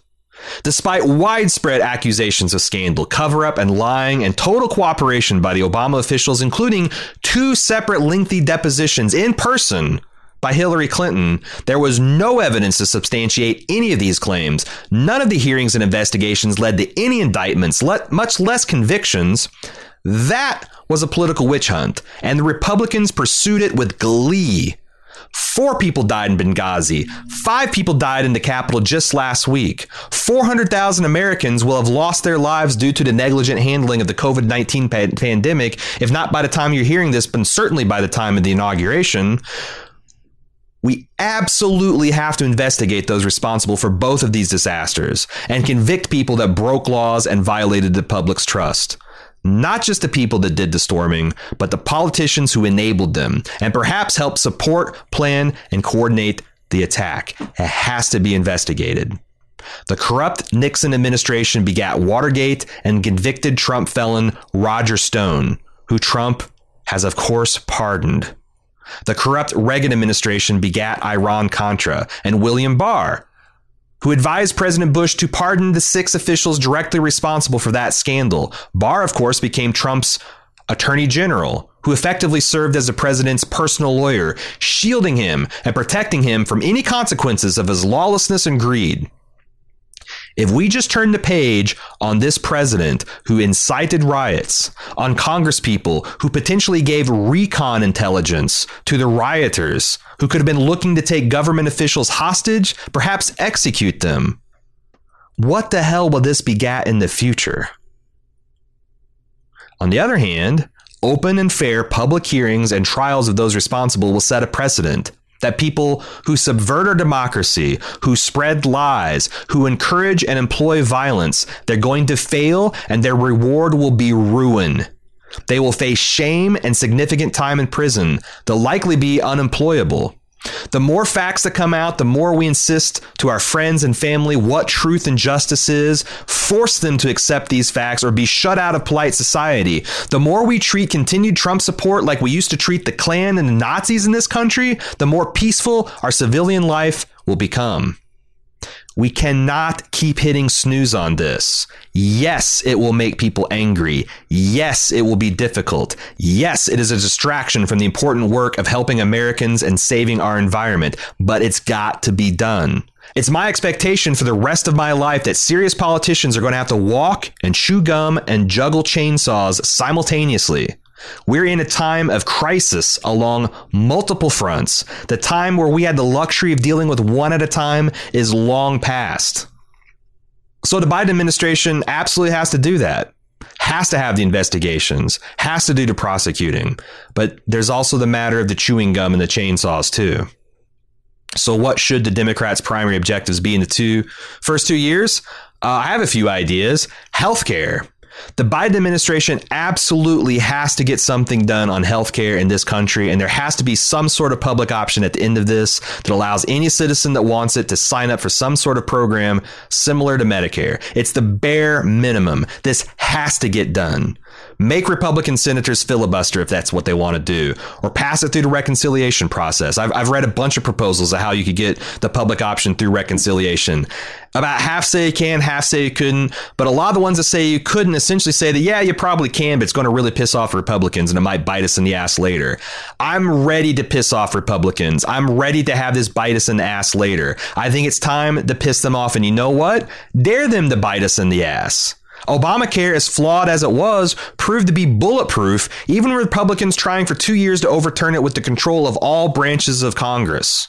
Despite widespread accusations of scandal, cover up, and lying, and total cooperation by the Obama officials, including two separate lengthy depositions in person by Hillary Clinton, there was no evidence to substantiate any of these claims. None of the hearings and investigations led to any indictments, much less convictions. That was a political witch hunt, and the Republicans pursued it with glee. Four people died in Benghazi. Five people died in the capital just last week. 400,000 Americans will have lost their lives due to the negligent handling of the COVID 19 pa- pandemic, if not by the time you're hearing this, but certainly by the time of the inauguration. We absolutely have to investigate those responsible for both of these disasters and convict people that broke laws and violated the public's trust not just the people that did the storming, but the politicians who enabled them and perhaps helped support, plan, and coordinate the attack. It has to be investigated. The corrupt Nixon administration begat Watergate and convicted Trump felon Roger Stone, who Trump has, of course, pardoned. The corrupt Reagan administration begat Iran Contra and William Barr, who advised President Bush to pardon the six officials directly responsible for that scandal. Barr, of course, became Trump's attorney general, who effectively served as the president's personal lawyer, shielding him and protecting him from any consequences of his lawlessness and greed. If we just turn the page on this president who incited riots, on congresspeople who potentially gave recon intelligence to the rioters who could have been looking to take government officials hostage, perhaps execute them, what the hell will this begat in the future? On the other hand, open and fair public hearings and trials of those responsible will set a precedent that people who subvert our democracy, who spread lies, who encourage and employ violence, they're going to fail and their reward will be ruin. They will face shame and significant time in prison. They'll likely be unemployable. The more facts that come out, the more we insist to our friends and family what truth and justice is, force them to accept these facts or be shut out of polite society. The more we treat continued Trump support like we used to treat the Klan and the Nazis in this country, the more peaceful our civilian life will become. We cannot keep hitting snooze on this. Yes, it will make people angry. Yes, it will be difficult. Yes, it is a distraction from the important work of helping Americans and saving our environment, but it's got to be done. It's my expectation for the rest of my life that serious politicians are going to have to walk and chew gum and juggle chainsaws simultaneously. We're in a time of crisis along multiple fronts. The time where we had the luxury of dealing with one at a time is long past. So the Biden administration absolutely has to do that. Has to have the investigations, has to do the prosecuting. But there's also the matter of the chewing gum and the chainsaws, too. So, what should the Democrats' primary objectives be in the two first two years? Uh, I have a few ideas. Healthcare. The Biden administration absolutely has to get something done on healthcare in this country, and there has to be some sort of public option at the end of this that allows any citizen that wants it to sign up for some sort of program similar to Medicare. It's the bare minimum. This has to get done. Make Republican senators filibuster if that's what they want to do, or pass it through the reconciliation process. I've, I've read a bunch of proposals of how you could get the public option through reconciliation. About half say you can, half say you couldn't, but a lot of the ones that say you couldn't essentially say that, yeah, you probably can, but it's going to really piss off Republicans and it might bite us in the ass later. I'm ready to piss off Republicans. I'm ready to have this bite us in the ass later. I think it's time to piss them off. And you know what? Dare them to bite us in the ass. Obamacare, as flawed as it was, proved to be bulletproof, even Republicans trying for two years to overturn it with the control of all branches of Congress.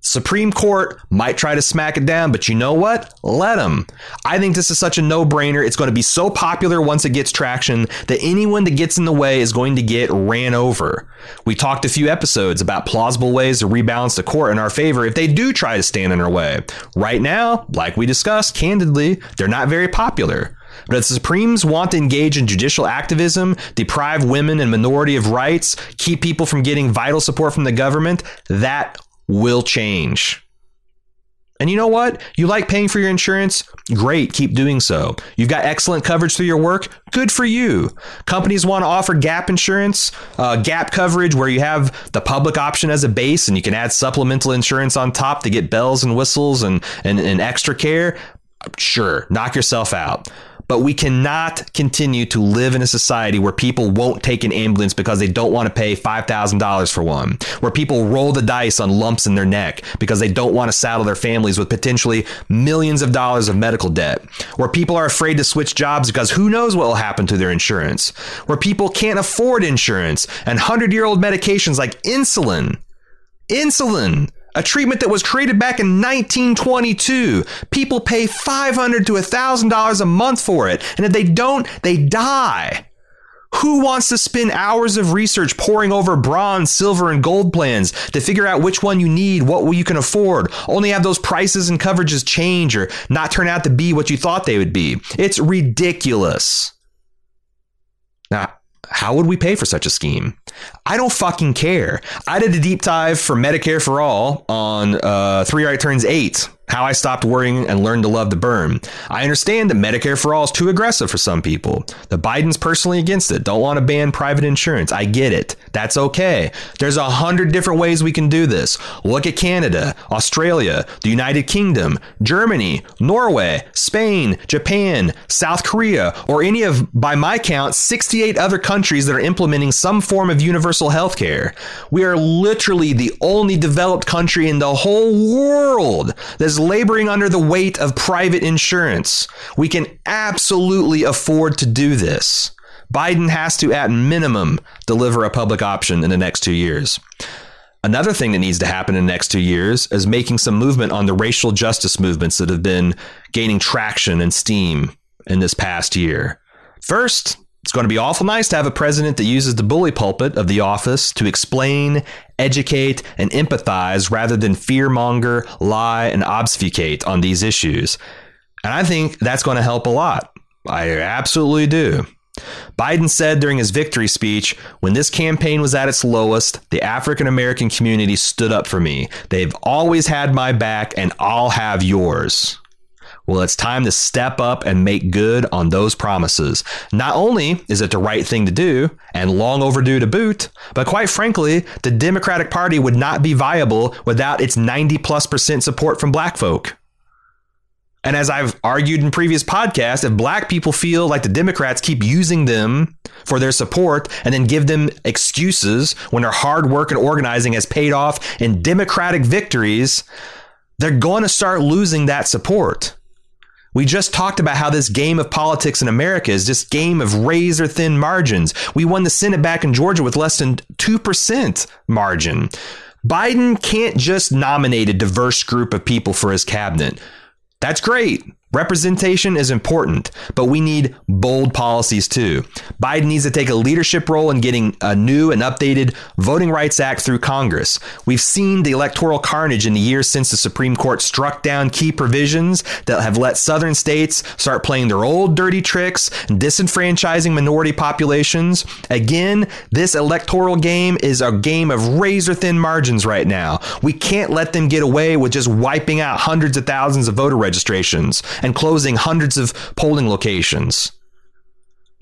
Supreme Court might try to smack it down, but you know what? Let them. I think this is such a no brainer. It's going to be so popular once it gets traction that anyone that gets in the way is going to get ran over. We talked a few episodes about plausible ways to rebalance the court in our favor if they do try to stand in our way. Right now, like we discussed candidly, they're not very popular. But if the Supremes want to engage in judicial activism, deprive women and minority of rights, keep people from getting vital support from the government, that will change. And you know what? You like paying for your insurance? Great, keep doing so. You've got excellent coverage through your work? Good for you. Companies want to offer gap insurance, uh, gap coverage where you have the public option as a base and you can add supplemental insurance on top to get bells and whistles and, and, and extra care. Sure, knock yourself out. But we cannot continue to live in a society where people won't take an ambulance because they don't want to pay $5,000 for one, where people roll the dice on lumps in their neck because they don't want to saddle their families with potentially millions of dollars of medical debt, where people are afraid to switch jobs because who knows what will happen to their insurance, where people can't afford insurance and 100 year old medications like insulin. Insulin a treatment that was created back in 1922. People pay $500 to $1,000 a month for it, and if they don't, they die. Who wants to spend hours of research poring over bronze, silver, and gold plans to figure out which one you need, what you can afford, only have those prices and coverages change or not turn out to be what you thought they would be? It's ridiculous. Now, how would we pay for such a scheme? I don't fucking care. I did a deep dive for Medicare for All on uh, Three Right Turns 8 how I stopped worrying and learned to love the Bern. I understand that Medicare for all is too aggressive for some people. The Biden's personally against it, don't want to ban private insurance. I get it. That's okay. There's a hundred different ways we can do this. Look at Canada, Australia, the United Kingdom, Germany, Norway, Spain, Japan, South Korea, or any of, by my count, 68 other countries that are implementing some form of universal health care. We are literally the only developed country in the whole world that's laboring under the weight of private insurance. We can absolutely afford to do this. Biden has to, at minimum, deliver a public option in the next two years. Another thing that needs to happen in the next two years is making some movement on the racial justice movements that have been gaining traction and steam in this past year. First, it's going to be awful nice to have a president that uses the bully pulpit of the office to explain, educate, and empathize rather than fearmonger, lie, and obfuscate on these issues. And I think that's going to help a lot. I absolutely do. Biden said during his victory speech, when this campaign was at its lowest, the African American community stood up for me. They've always had my back, and I'll have yours. Well, it's time to step up and make good on those promises. Not only is it the right thing to do and long overdue to boot, but quite frankly, the Democratic Party would not be viable without its 90 plus percent support from black folk. And as I've argued in previous podcasts, if black people feel like the Democrats keep using them for their support and then give them excuses when their hard work and organizing has paid off in Democratic victories, they're going to start losing that support. We just talked about how this game of politics in America is just game of razor thin margins. We won the Senate back in Georgia with less than 2% margin. Biden can't just nominate a diverse group of people for his cabinet. That's great. Representation is important, but we need bold policies too. Biden needs to take a leadership role in getting a new and updated Voting Rights Act through Congress. We've seen the electoral carnage in the years since the Supreme Court struck down key provisions that have let southern states start playing their old dirty tricks and disenfranchising minority populations. Again, this electoral game is a game of razor thin margins right now. We can't let them get away with just wiping out hundreds of thousands of voter registrations and closing hundreds of polling locations.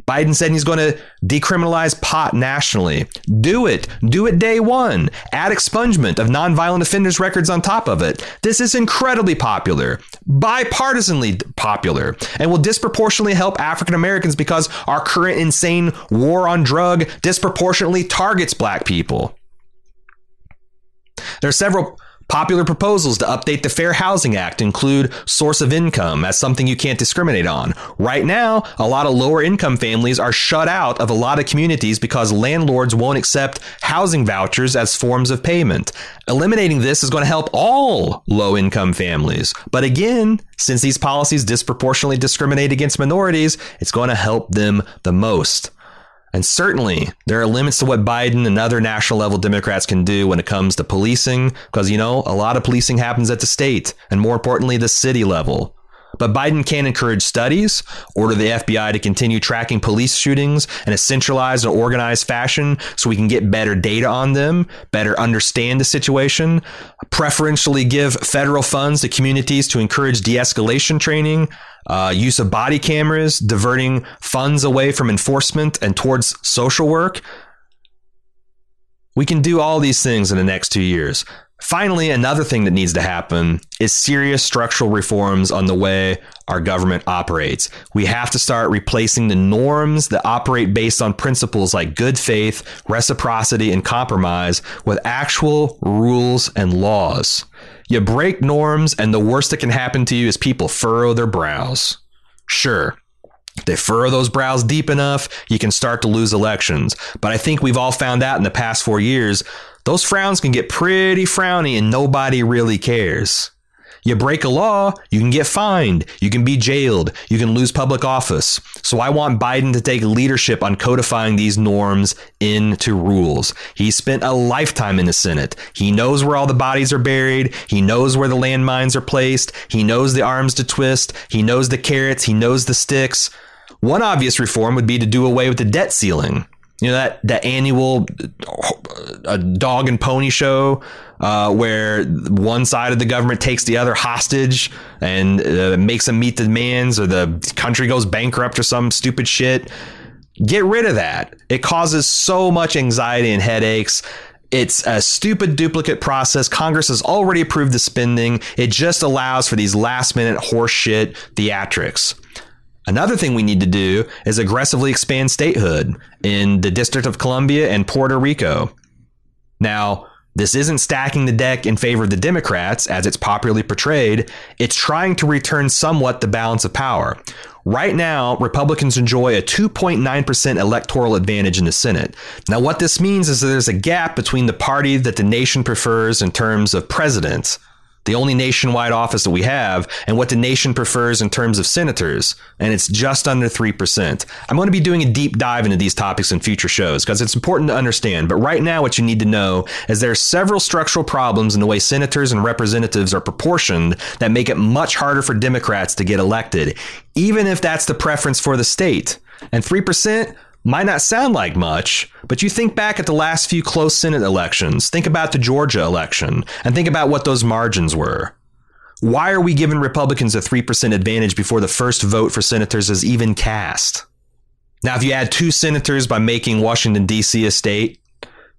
Biden said he's going to decriminalize pot nationally. Do it. Do it day one. Add expungement of nonviolent offenders' records on top of it. This is incredibly popular, bipartisanly popular, and will disproportionately help African Americans because our current insane war on drug disproportionately targets black people. There are several Popular proposals to update the Fair Housing Act include source of income as something you can't discriminate on. Right now, a lot of lower income families are shut out of a lot of communities because landlords won't accept housing vouchers as forms of payment. Eliminating this is going to help all low income families. But again, since these policies disproportionately discriminate against minorities, it's going to help them the most. And certainly, there are limits to what Biden and other national level Democrats can do when it comes to policing, because, you know, a lot of policing happens at the state and more importantly, the city level. But Biden can encourage studies, order the FBI to continue tracking police shootings in a centralized and organized fashion so we can get better data on them, better understand the situation, preferentially give federal funds to communities to encourage de escalation training, uh, use of body cameras, diverting funds away from enforcement and towards social work. We can do all these things in the next two years. Finally, another thing that needs to happen is serious structural reforms on the way our government operates. We have to start replacing the norms that operate based on principles like good faith, reciprocity, and compromise with actual rules and laws. You break norms, and the worst that can happen to you is people furrow their brows. Sure, they furrow those brows deep enough, you can start to lose elections. But I think we've all found out in the past four years, those frowns can get pretty frowny and nobody really cares. You break a law, you can get fined, you can be jailed, you can lose public office. So I want Biden to take leadership on codifying these norms into rules. He spent a lifetime in the Senate. He knows where all the bodies are buried, he knows where the landmines are placed, he knows the arms to twist, he knows the carrots, he knows the sticks. One obvious reform would be to do away with the debt ceiling. You know that that annual uh, dog and pony show uh, where one side of the government takes the other hostage and uh, makes them meet the demands, or the country goes bankrupt or some stupid shit. Get rid of that. It causes so much anxiety and headaches. It's a stupid duplicate process. Congress has already approved the spending. It just allows for these last minute horseshit theatrics. Another thing we need to do is aggressively expand statehood in the District of Columbia and Puerto Rico. Now, this isn't stacking the deck in favor of the Democrats, as it's popularly portrayed. It's trying to return somewhat the balance of power. Right now, Republicans enjoy a 2.9% electoral advantage in the Senate. Now, what this means is that there's a gap between the party that the nation prefers in terms of presidents the only nationwide office that we have, and what the nation prefers in terms of senators, and it's just under 3%. I'm going to be doing a deep dive into these topics in future shows because it's important to understand. But right now, what you need to know is there are several structural problems in the way senators and representatives are proportioned that make it much harder for Democrats to get elected, even if that's the preference for the state. And 3%, might not sound like much, but you think back at the last few close Senate elections, think about the Georgia election, and think about what those margins were. Why are we giving Republicans a 3% advantage before the first vote for senators is even cast? Now, if you add two senators by making Washington, D.C. a state,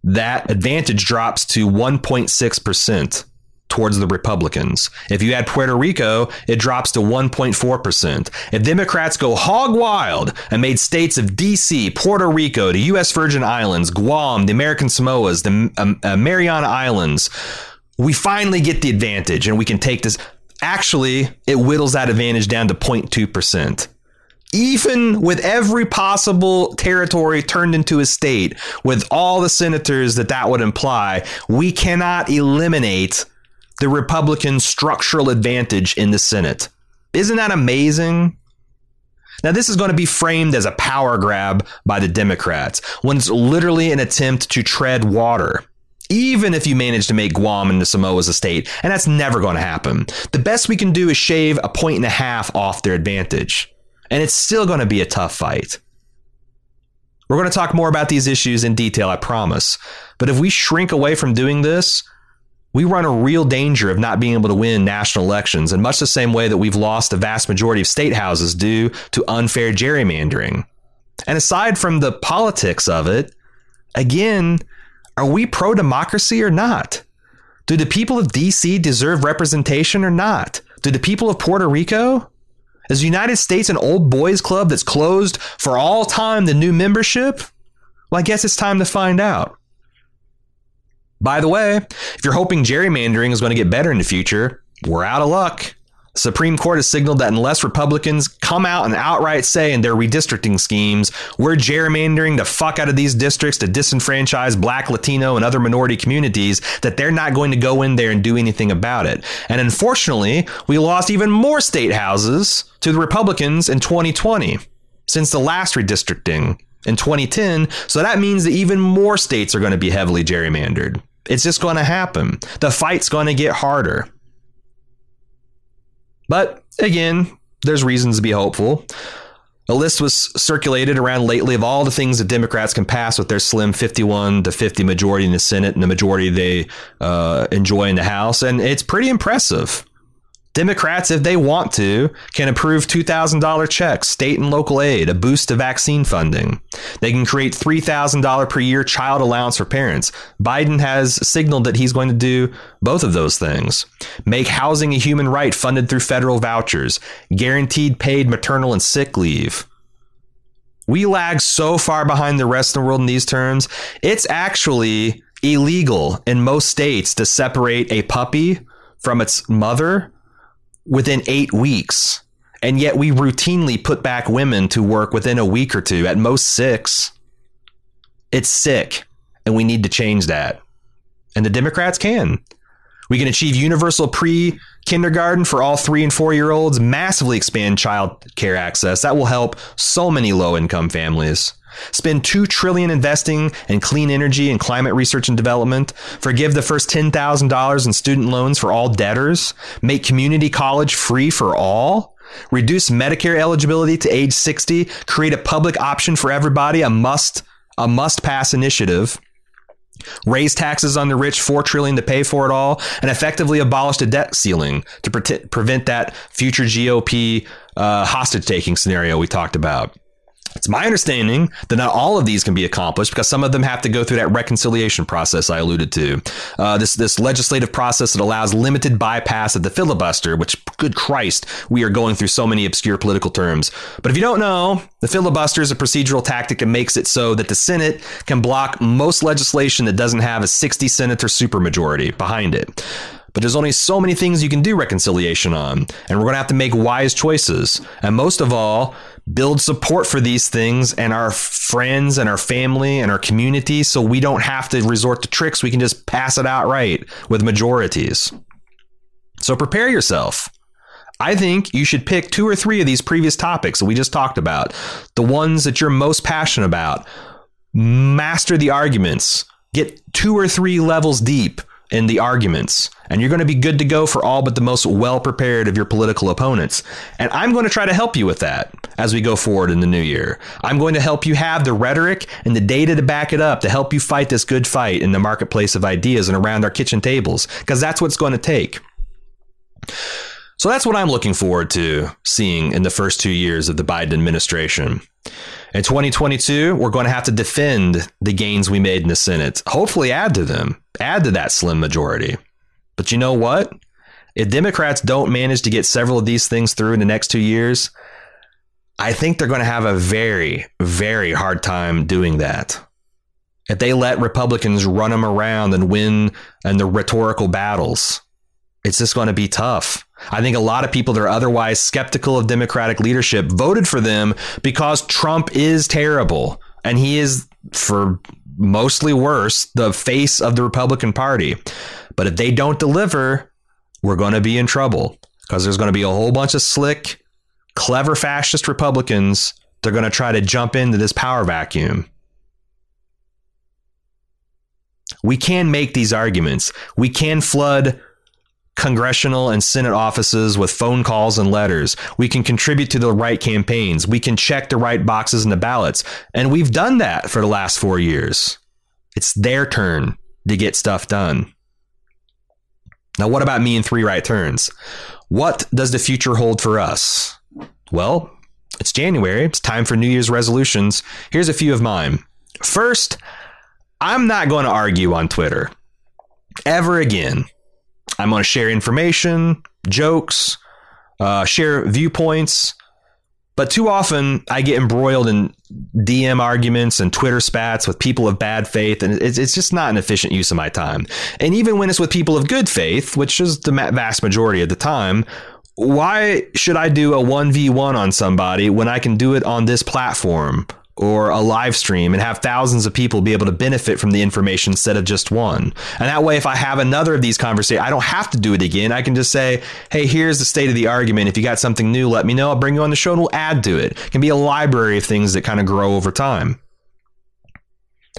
that advantage drops to 1.6% towards the Republicans. If you add Puerto Rico, it drops to 1.4%. If Democrats go hog wild and made states of DC, Puerto Rico, the U.S. Virgin Islands, Guam, the American Samoas, the um, uh, Mariana Islands, we finally get the advantage and we can take this. Actually, it whittles that advantage down to 0.2%. Even with every possible territory turned into a state, with all the senators that that would imply, we cannot eliminate the Republican structural advantage in the Senate. Isn't that amazing? Now, this is going to be framed as a power grab by the Democrats when it's literally an attempt to tread water. Even if you manage to make Guam into Samoa's a state, and that's never going to happen. The best we can do is shave a point and a half off their advantage. And it's still going to be a tough fight. We're going to talk more about these issues in detail, I promise. But if we shrink away from doing this, we run a real danger of not being able to win national elections in much the same way that we've lost the vast majority of state houses due to unfair gerrymandering. And aside from the politics of it, again, are we pro democracy or not? Do the people of DC deserve representation or not? Do the people of Puerto Rico? Is the United States an old boys club that's closed for all time to new membership? Well, I guess it's time to find out. By the way, if you're hoping gerrymandering is going to get better in the future, we're out of luck. The Supreme Court has signaled that unless Republicans come out and outright say in their redistricting schemes, we're gerrymandering the fuck out of these districts to disenfranchise black, Latino, and other minority communities, that they're not going to go in there and do anything about it. And unfortunately, we lost even more state houses to the Republicans in 2020 since the last redistricting in 2010. So that means that even more states are going to be heavily gerrymandered. It's just going to happen. The fight's going to get harder. But again, there's reasons to be hopeful. A list was circulated around lately of all the things that Democrats can pass with their slim 51 to 50 majority in the Senate and the majority they uh, enjoy in the House, and it's pretty impressive. Democrats, if they want to, can approve $2,000 checks, state and local aid, a boost to vaccine funding. They can create $3,000 per year child allowance for parents. Biden has signaled that he's going to do both of those things. Make housing a human right funded through federal vouchers, guaranteed paid maternal and sick leave. We lag so far behind the rest of the world in these terms. It's actually illegal in most states to separate a puppy from its mother within eight weeks. And yet we routinely put back women to work within a week or two, at most six. It's sick, and we need to change that. And the Democrats can. We can achieve universal pre kindergarten for all three and four year olds, massively expand child care access. That will help so many low income families. Spend 2 trillion investing in clean energy and climate research and development. Forgive the first $10,000 in student loans for all debtors. Make community college free for all. Reduce Medicare eligibility to age 60. Create a public option for everybody, a must a must pass initiative raise taxes on the rich 4 trillion to pay for it all and effectively abolish the debt ceiling to pre- prevent that future GOP uh, hostage taking scenario we talked about it's my understanding that not all of these can be accomplished because some of them have to go through that reconciliation process I alluded to. Uh, this this legislative process that allows limited bypass of the filibuster, which, good Christ, we are going through so many obscure political terms. But if you don't know, the filibuster is a procedural tactic that makes it so that the Senate can block most legislation that doesn't have a 60 senator supermajority behind it. But there's only so many things you can do reconciliation on, and we're going to have to make wise choices. And most of all, build support for these things and our friends and our family and our community so we don't have to resort to tricks. We can just pass it outright with majorities. So prepare yourself. I think you should pick two or three of these previous topics that we just talked about, the ones that you're most passionate about. Master the arguments, get two or three levels deep in the arguments, and you're going to be good to go for all but the most well prepared of your political opponents. And I'm going to try to help you with that as we go forward in the new year. I'm going to help you have the rhetoric and the data to back it up to help you fight this good fight in the marketplace of ideas and around our kitchen tables, because that's what's going to take. So that's what I'm looking forward to seeing in the first two years of the Biden administration. In 2022, we're going to have to defend the gains we made in the Senate, hopefully add to them, add to that slim majority. But you know what? If Democrats don't manage to get several of these things through in the next two years, I think they're going to have a very, very hard time doing that. If they let Republicans run them around and win and the rhetorical battles, it's just going to be tough. I think a lot of people that are otherwise skeptical of Democratic leadership voted for them because Trump is terrible and he is, for mostly worse, the face of the Republican Party. But if they don't deliver, we're going to be in trouble because there's going to be a whole bunch of slick, clever fascist Republicans. They're going to try to jump into this power vacuum. We can make these arguments. We can flood congressional and Senate offices with phone calls and letters. We can contribute to the right campaigns. We can check the right boxes in the ballots. And we've done that for the last four years. It's their turn to get stuff done. Now, what about me and three right turns? What does the future hold for us? Well, it's January. It's time for New Year's resolutions. Here's a few of mine. First, I'm not going to argue on Twitter ever again. I'm going to share information, jokes, uh, share viewpoints. But too often I get embroiled in DM arguments and Twitter spats with people of bad faith, and it's, it's just not an efficient use of my time. And even when it's with people of good faith, which is the vast majority of the time, why should I do a 1v1 on somebody when I can do it on this platform or a live stream and have thousands of people be able to benefit from the information instead of just one. And that way, if I have another of these conversations, I don't have to do it again. I can just say, hey, here's the state of the argument. If you got something new, let me know. I'll bring you on the show and we'll add to it. It can be a library of things that kind of grow over time.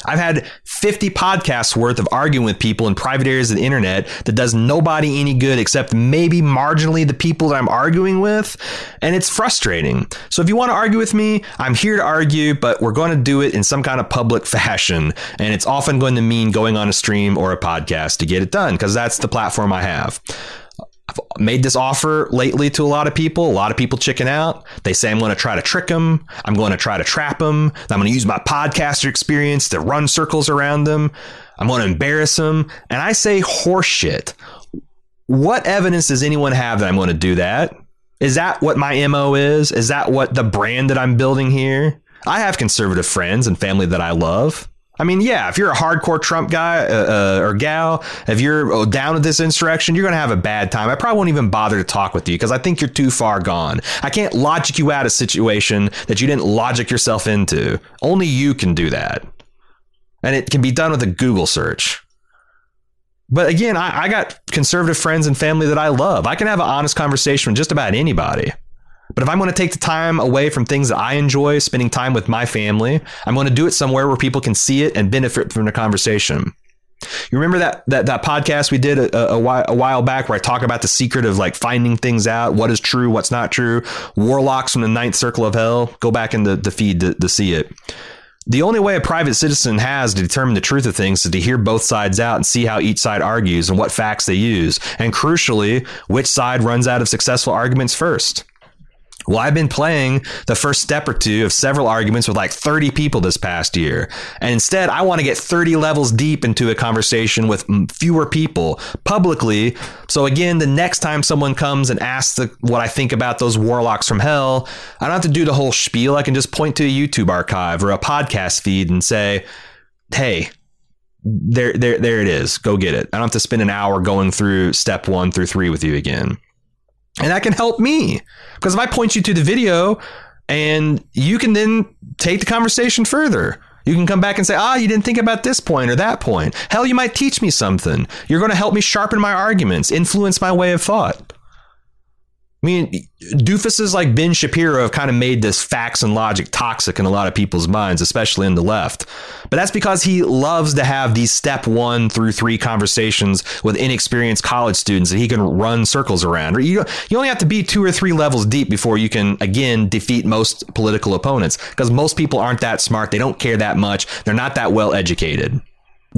I've had 50 podcasts worth of arguing with people in private areas of the internet that does nobody any good except maybe marginally the people that I'm arguing with. And it's frustrating. So if you want to argue with me, I'm here to argue, but we're going to do it in some kind of public fashion. And it's often going to mean going on a stream or a podcast to get it done because that's the platform I have. I've made this offer lately to a lot of people. A lot of people chicken out. They say I'm going to try to trick them. I'm going to try to trap them. I'm going to use my podcaster experience to run circles around them. I'm going to embarrass them. And I say horseshit. What evidence does anyone have that I'm going to do that? Is that what my MO is? Is that what the brand that I'm building here? I have conservative friends and family that I love. I mean, yeah, if you're a hardcore Trump guy uh, uh, or gal, if you're oh, down with this insurrection, you're going to have a bad time. I probably won't even bother to talk with you because I think you're too far gone. I can't logic you out of a situation that you didn't logic yourself into. Only you can do that. And it can be done with a Google search. But again, I, I got conservative friends and family that I love. I can have an honest conversation with just about anybody. But if I'm going to take the time away from things that I enjoy, spending time with my family, I'm going to do it somewhere where people can see it and benefit from the conversation. You remember that that that podcast we did a, a, while, a while back where I talk about the secret of like finding things out, what is true, what's not true, warlocks from the ninth circle of hell. Go back in the, the feed to, to see it. The only way a private citizen has to determine the truth of things is to hear both sides out and see how each side argues and what facts they use, and crucially, which side runs out of successful arguments first. Well, I've been playing the first step or two of several arguments with like 30 people this past year. And instead, I want to get 30 levels deep into a conversation with mm, fewer people publicly. So, again, the next time someone comes and asks the, what I think about those warlocks from hell, I don't have to do the whole spiel. I can just point to a YouTube archive or a podcast feed and say, hey, there, there, there it is. Go get it. I don't have to spend an hour going through step one through three with you again. And that can help me because if I point you to the video and you can then take the conversation further. You can come back and say, ah, you didn't think about this point or that point. Hell, you might teach me something. You're going to help me sharpen my arguments, influence my way of thought. I mean, doofuses like Ben Shapiro have kind of made this facts and logic toxic in a lot of people's minds, especially in the left. But that's because he loves to have these step one through three conversations with inexperienced college students that he can run circles around. You, you only have to be two or three levels deep before you can, again, defeat most political opponents because most people aren't that smart. They don't care that much. They're not that well educated.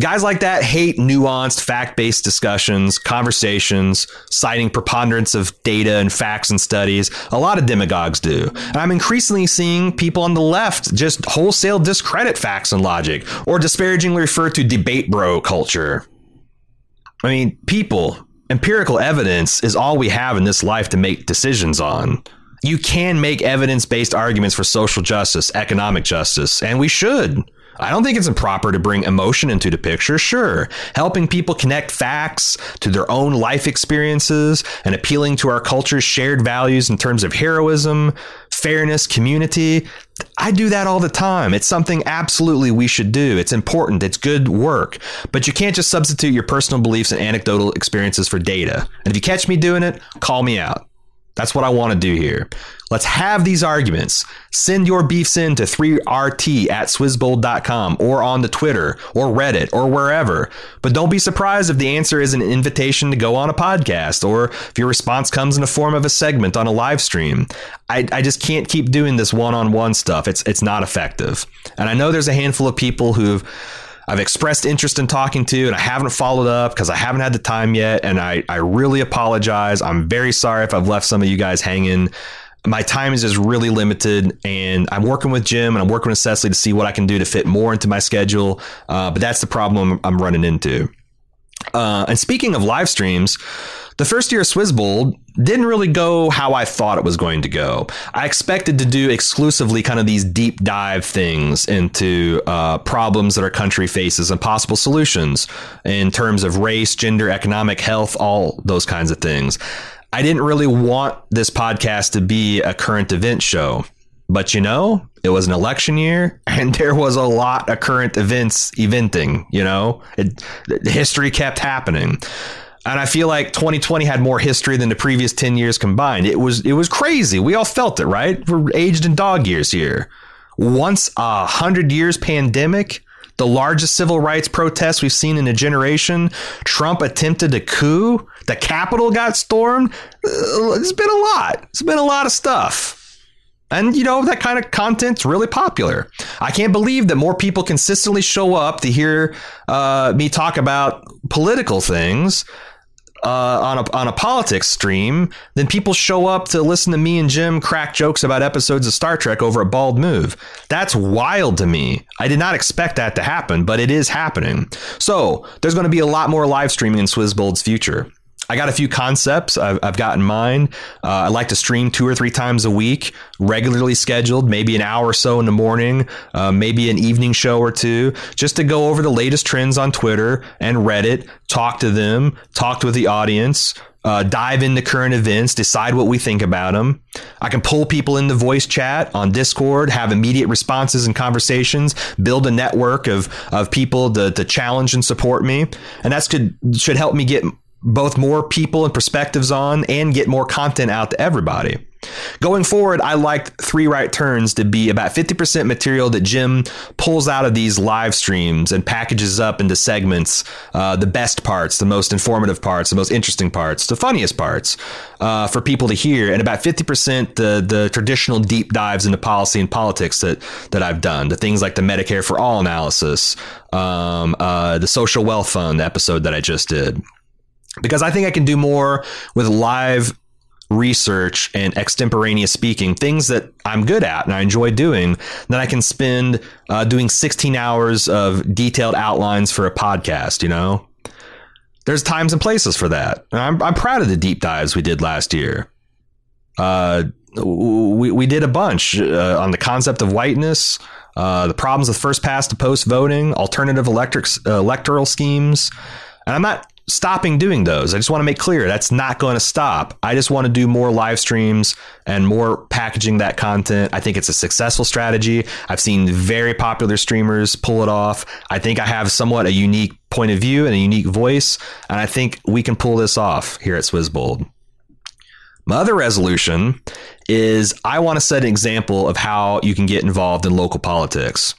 Guys like that hate nuanced, fact based discussions, conversations, citing preponderance of data and facts and studies. A lot of demagogues do. And I'm increasingly seeing people on the left just wholesale discredit facts and logic or disparagingly refer to debate bro culture. I mean, people, empirical evidence is all we have in this life to make decisions on. You can make evidence based arguments for social justice, economic justice, and we should. I don't think it's improper to bring emotion into the picture. Sure, helping people connect facts to their own life experiences and appealing to our culture's shared values in terms of heroism, fairness, community. I do that all the time. It's something absolutely we should do. It's important. It's good work. But you can't just substitute your personal beliefs and anecdotal experiences for data. And if you catch me doing it, call me out. That's what I want to do here. Let's have these arguments. Send your beefs in to 3rt at swizzbold.com or on the Twitter or Reddit or wherever. But don't be surprised if the answer is an invitation to go on a podcast or if your response comes in the form of a segment on a live stream. I, I just can't keep doing this one on one stuff. It's, it's not effective. And I know there's a handful of people who've I've expressed interest in talking to, and I haven't followed up because I haven't had the time yet. And I, I really apologize. I'm very sorry if I've left some of you guys hanging. My time is just really limited, and I'm working with Jim and I'm working with Cecily to see what I can do to fit more into my schedule. Uh, but that's the problem I'm running into. Uh, and speaking of live streams, the first year of Swizzbold didn't really go how I thought it was going to go. I expected to do exclusively kind of these deep dive things into uh, problems that our country faces and possible solutions in terms of race, gender, economic health, all those kinds of things. I didn't really want this podcast to be a current event show. But you know, it was an election year and there was a lot of current events eventing, you know, it, history kept happening. And I feel like 2020 had more history than the previous 10 years combined. It was it was crazy. We all felt it, right? We're aged in dog years here. Once a hundred years pandemic, the largest civil rights protests we've seen in a generation. Trump attempted a coup. The Capitol got stormed. Uh, it's been a lot. It's been a lot of stuff. And, you know, that kind of content's really popular. I can't believe that more people consistently show up to hear uh, me talk about political things uh, on a on a politics stream, than people show up to listen to me and Jim crack jokes about episodes of Star Trek over a Bald Move. That's wild to me. I did not expect that to happen, but it is happening. So there's going to be a lot more live streaming in Swizzbold's future. I got a few concepts I've, I've got in mind. Uh, I like to stream two or three times a week, regularly scheduled, maybe an hour or so in the morning, uh, maybe an evening show or two, just to go over the latest trends on Twitter and Reddit, talk to them, talk with the audience, uh, dive into current events, decide what we think about them. I can pull people into voice chat on Discord, have immediate responses and conversations, build a network of, of people to, to challenge and support me. And that's could should help me get both more people and perspectives on and get more content out to everybody. Going forward, I liked Three Right Turns to be about 50% material that Jim pulls out of these live streams and packages up into segments, uh, the best parts, the most informative parts, the most interesting parts, the funniest parts uh, for people to hear, and about 50% the, the traditional deep dives into policy and politics that, that I've done, the things like the Medicare for All analysis, um, uh, the Social Wealth Fund episode that I just did because I think I can do more with live research and extemporaneous speaking, things that I'm good at and I enjoy doing, then I can spend uh, doing 16 hours of detailed outlines for a podcast, you know? There's times and places for that. I'm, I'm proud of the deep dives we did last year. Uh, we, we did a bunch uh, on the concept of whiteness, uh, the problems with first past to post voting, alternative electric, electoral schemes. And I'm not stopping doing those. I just want to make clear that's not going to stop. I just want to do more live streams and more packaging that content. I think it's a successful strategy. I've seen very popular streamers pull it off. I think I have somewhat a unique point of view and a unique voice, and I think we can pull this off here at Swizzbold. My other resolution is I want to set an example of how you can get involved in local politics.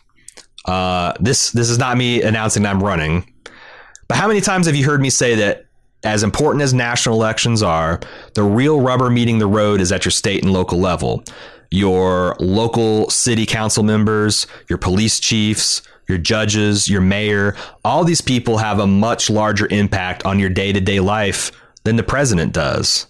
Uh, this this is not me announcing that I'm running. But how many times have you heard me say that as important as national elections are, the real rubber meeting the road is at your state and local level. Your local city council members, your police chiefs, your judges, your mayor, all these people have a much larger impact on your day to day life than the president does.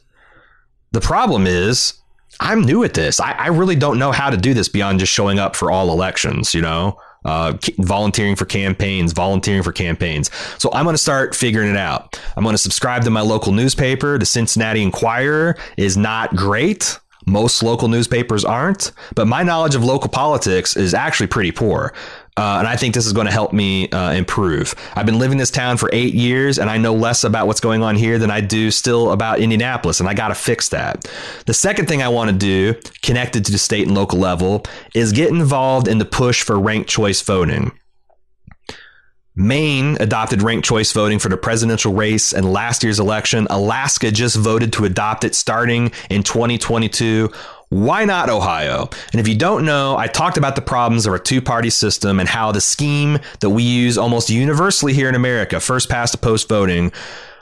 The problem is, I'm new at this. I, I, really don't know how to do this beyond just showing up for all elections, you know? Uh, volunteering for campaigns, volunteering for campaigns. So I'm going to start figuring it out. I'm going to subscribe to my local newspaper. The Cincinnati Enquirer is not great. Most local newspapers aren't, but my knowledge of local politics is actually pretty poor. Uh, and I think this is going to help me uh, improve. I've been living this town for eight years, and I know less about what's going on here than I do still about Indianapolis, and I got to fix that. The second thing I want to do, connected to the state and local level, is get involved in the push for ranked choice voting. Maine adopted ranked choice voting for the presidential race in last year's election. Alaska just voted to adopt it starting in 2022. Why not Ohio? And if you don't know, I talked about the problems of a two party system and how the scheme that we use almost universally here in America, first past the post voting,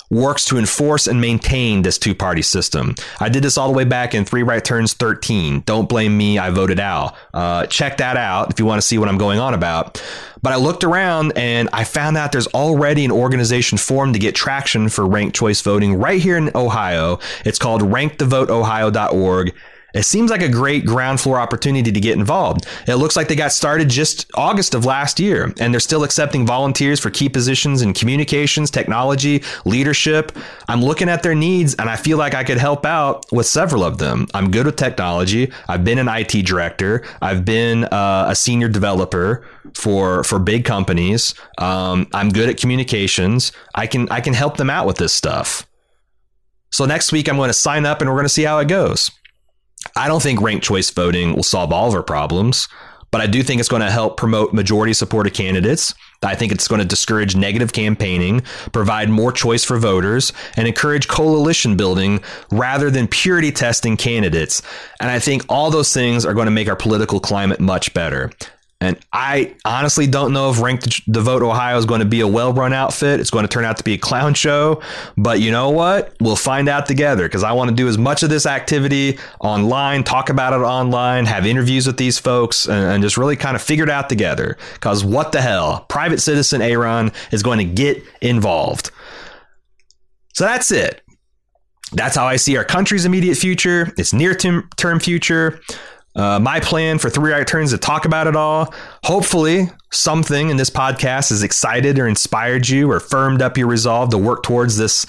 works to enforce and maintain this two party system. I did this all the way back in Three Right Turns 13. Don't blame me, I voted out. Uh, check that out if you want to see what I'm going on about. But I looked around and I found out there's already an organization formed to get traction for ranked choice voting right here in Ohio. It's called rankthevoteohio.org. It seems like a great ground floor opportunity to get involved. It looks like they got started just August of last year, and they're still accepting volunteers for key positions in communications, technology, leadership. I'm looking at their needs, and I feel like I could help out with several of them. I'm good with technology. I've been an IT director. I've been uh, a senior developer for for big companies. Um, I'm good at communications. I can I can help them out with this stuff. So next week I'm going to sign up, and we're going to see how it goes. I don't think ranked choice voting will solve all of our problems, but I do think it's going to help promote majority supported candidates. I think it's going to discourage negative campaigning, provide more choice for voters, and encourage coalition building rather than purity testing candidates. And I think all those things are going to make our political climate much better. And I honestly don't know if Ranked the Vote Ohio is going to be a well run outfit. It's going to turn out to be a clown show. But you know what? We'll find out together because I want to do as much of this activity online, talk about it online, have interviews with these folks, and, and just really kind of figure it out together. Because what the hell? Private citizen Aaron is going to get involved. So that's it. That's how I see our country's immediate future, its near term future. Uh, my plan for three right turns to talk about it all. Hopefully, something in this podcast has excited or inspired you or firmed up your resolve to work towards this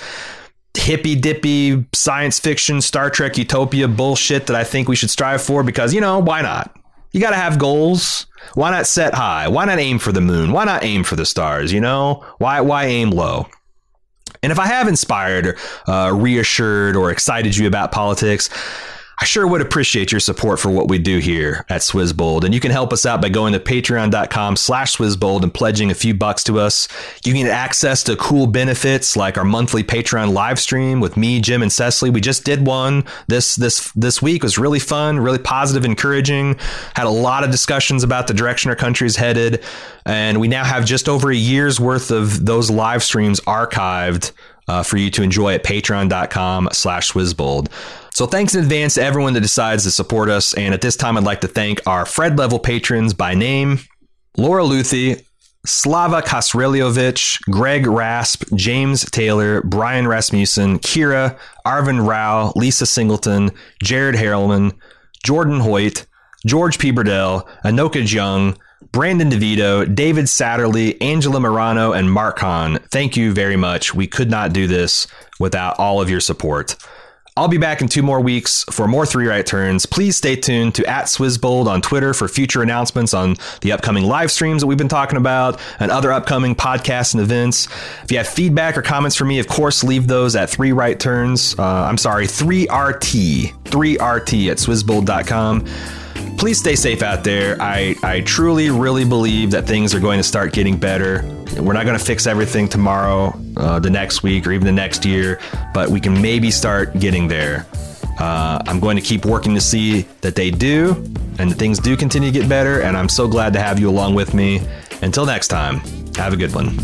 hippy dippy science fiction Star Trek utopia bullshit that I think we should strive for because, you know, why not? You got to have goals. Why not set high? Why not aim for the moon? Why not aim for the stars? You know, why why aim low? And if I have inspired, uh, reassured, or excited you about politics, I sure would appreciate your support for what we do here at Swizzbold. And you can help us out by going to patreon.com slash Swizzbold and pledging a few bucks to us. You can get access to cool benefits like our monthly Patreon live stream with me, Jim, and Cecily. We just did one this this this week. It was really fun, really positive, encouraging. Had a lot of discussions about the direction our country is headed. And we now have just over a year's worth of those live streams archived uh, for you to enjoy at patreon.com slash Swizzbold. So thanks in advance to everyone that decides to support us. And at this time, I'd like to thank our Fred level patrons by name Laura Luthi, Slava Kasreliovic, Greg Rasp, James Taylor, Brian Rasmussen, Kira, Arvin Rao, Lisa Singleton, Jared Harrelman, Jordan Hoyt, George P. Burdell, Anoka Jung, Brandon DeVito, David Satterley, Angela Morano, and Mark Hahn. Thank you very much. We could not do this without all of your support. I'll be back in two more weeks for more three right turns. Please stay tuned to at Swizzbold on Twitter for future announcements on the upcoming live streams that we've been talking about and other upcoming podcasts and events. If you have feedback or comments for me, of course, leave those at three right turns. Uh, I'm sorry, 3RT, 3RT at swizzbold.com please stay safe out there. I, I truly, really believe that things are going to start getting better. We're not going to fix everything tomorrow, uh, the next week, or even the next year, but we can maybe start getting there. Uh, I'm going to keep working to see that they do and that things do continue to get better. And I'm so glad to have you along with me. Until next time, have a good one.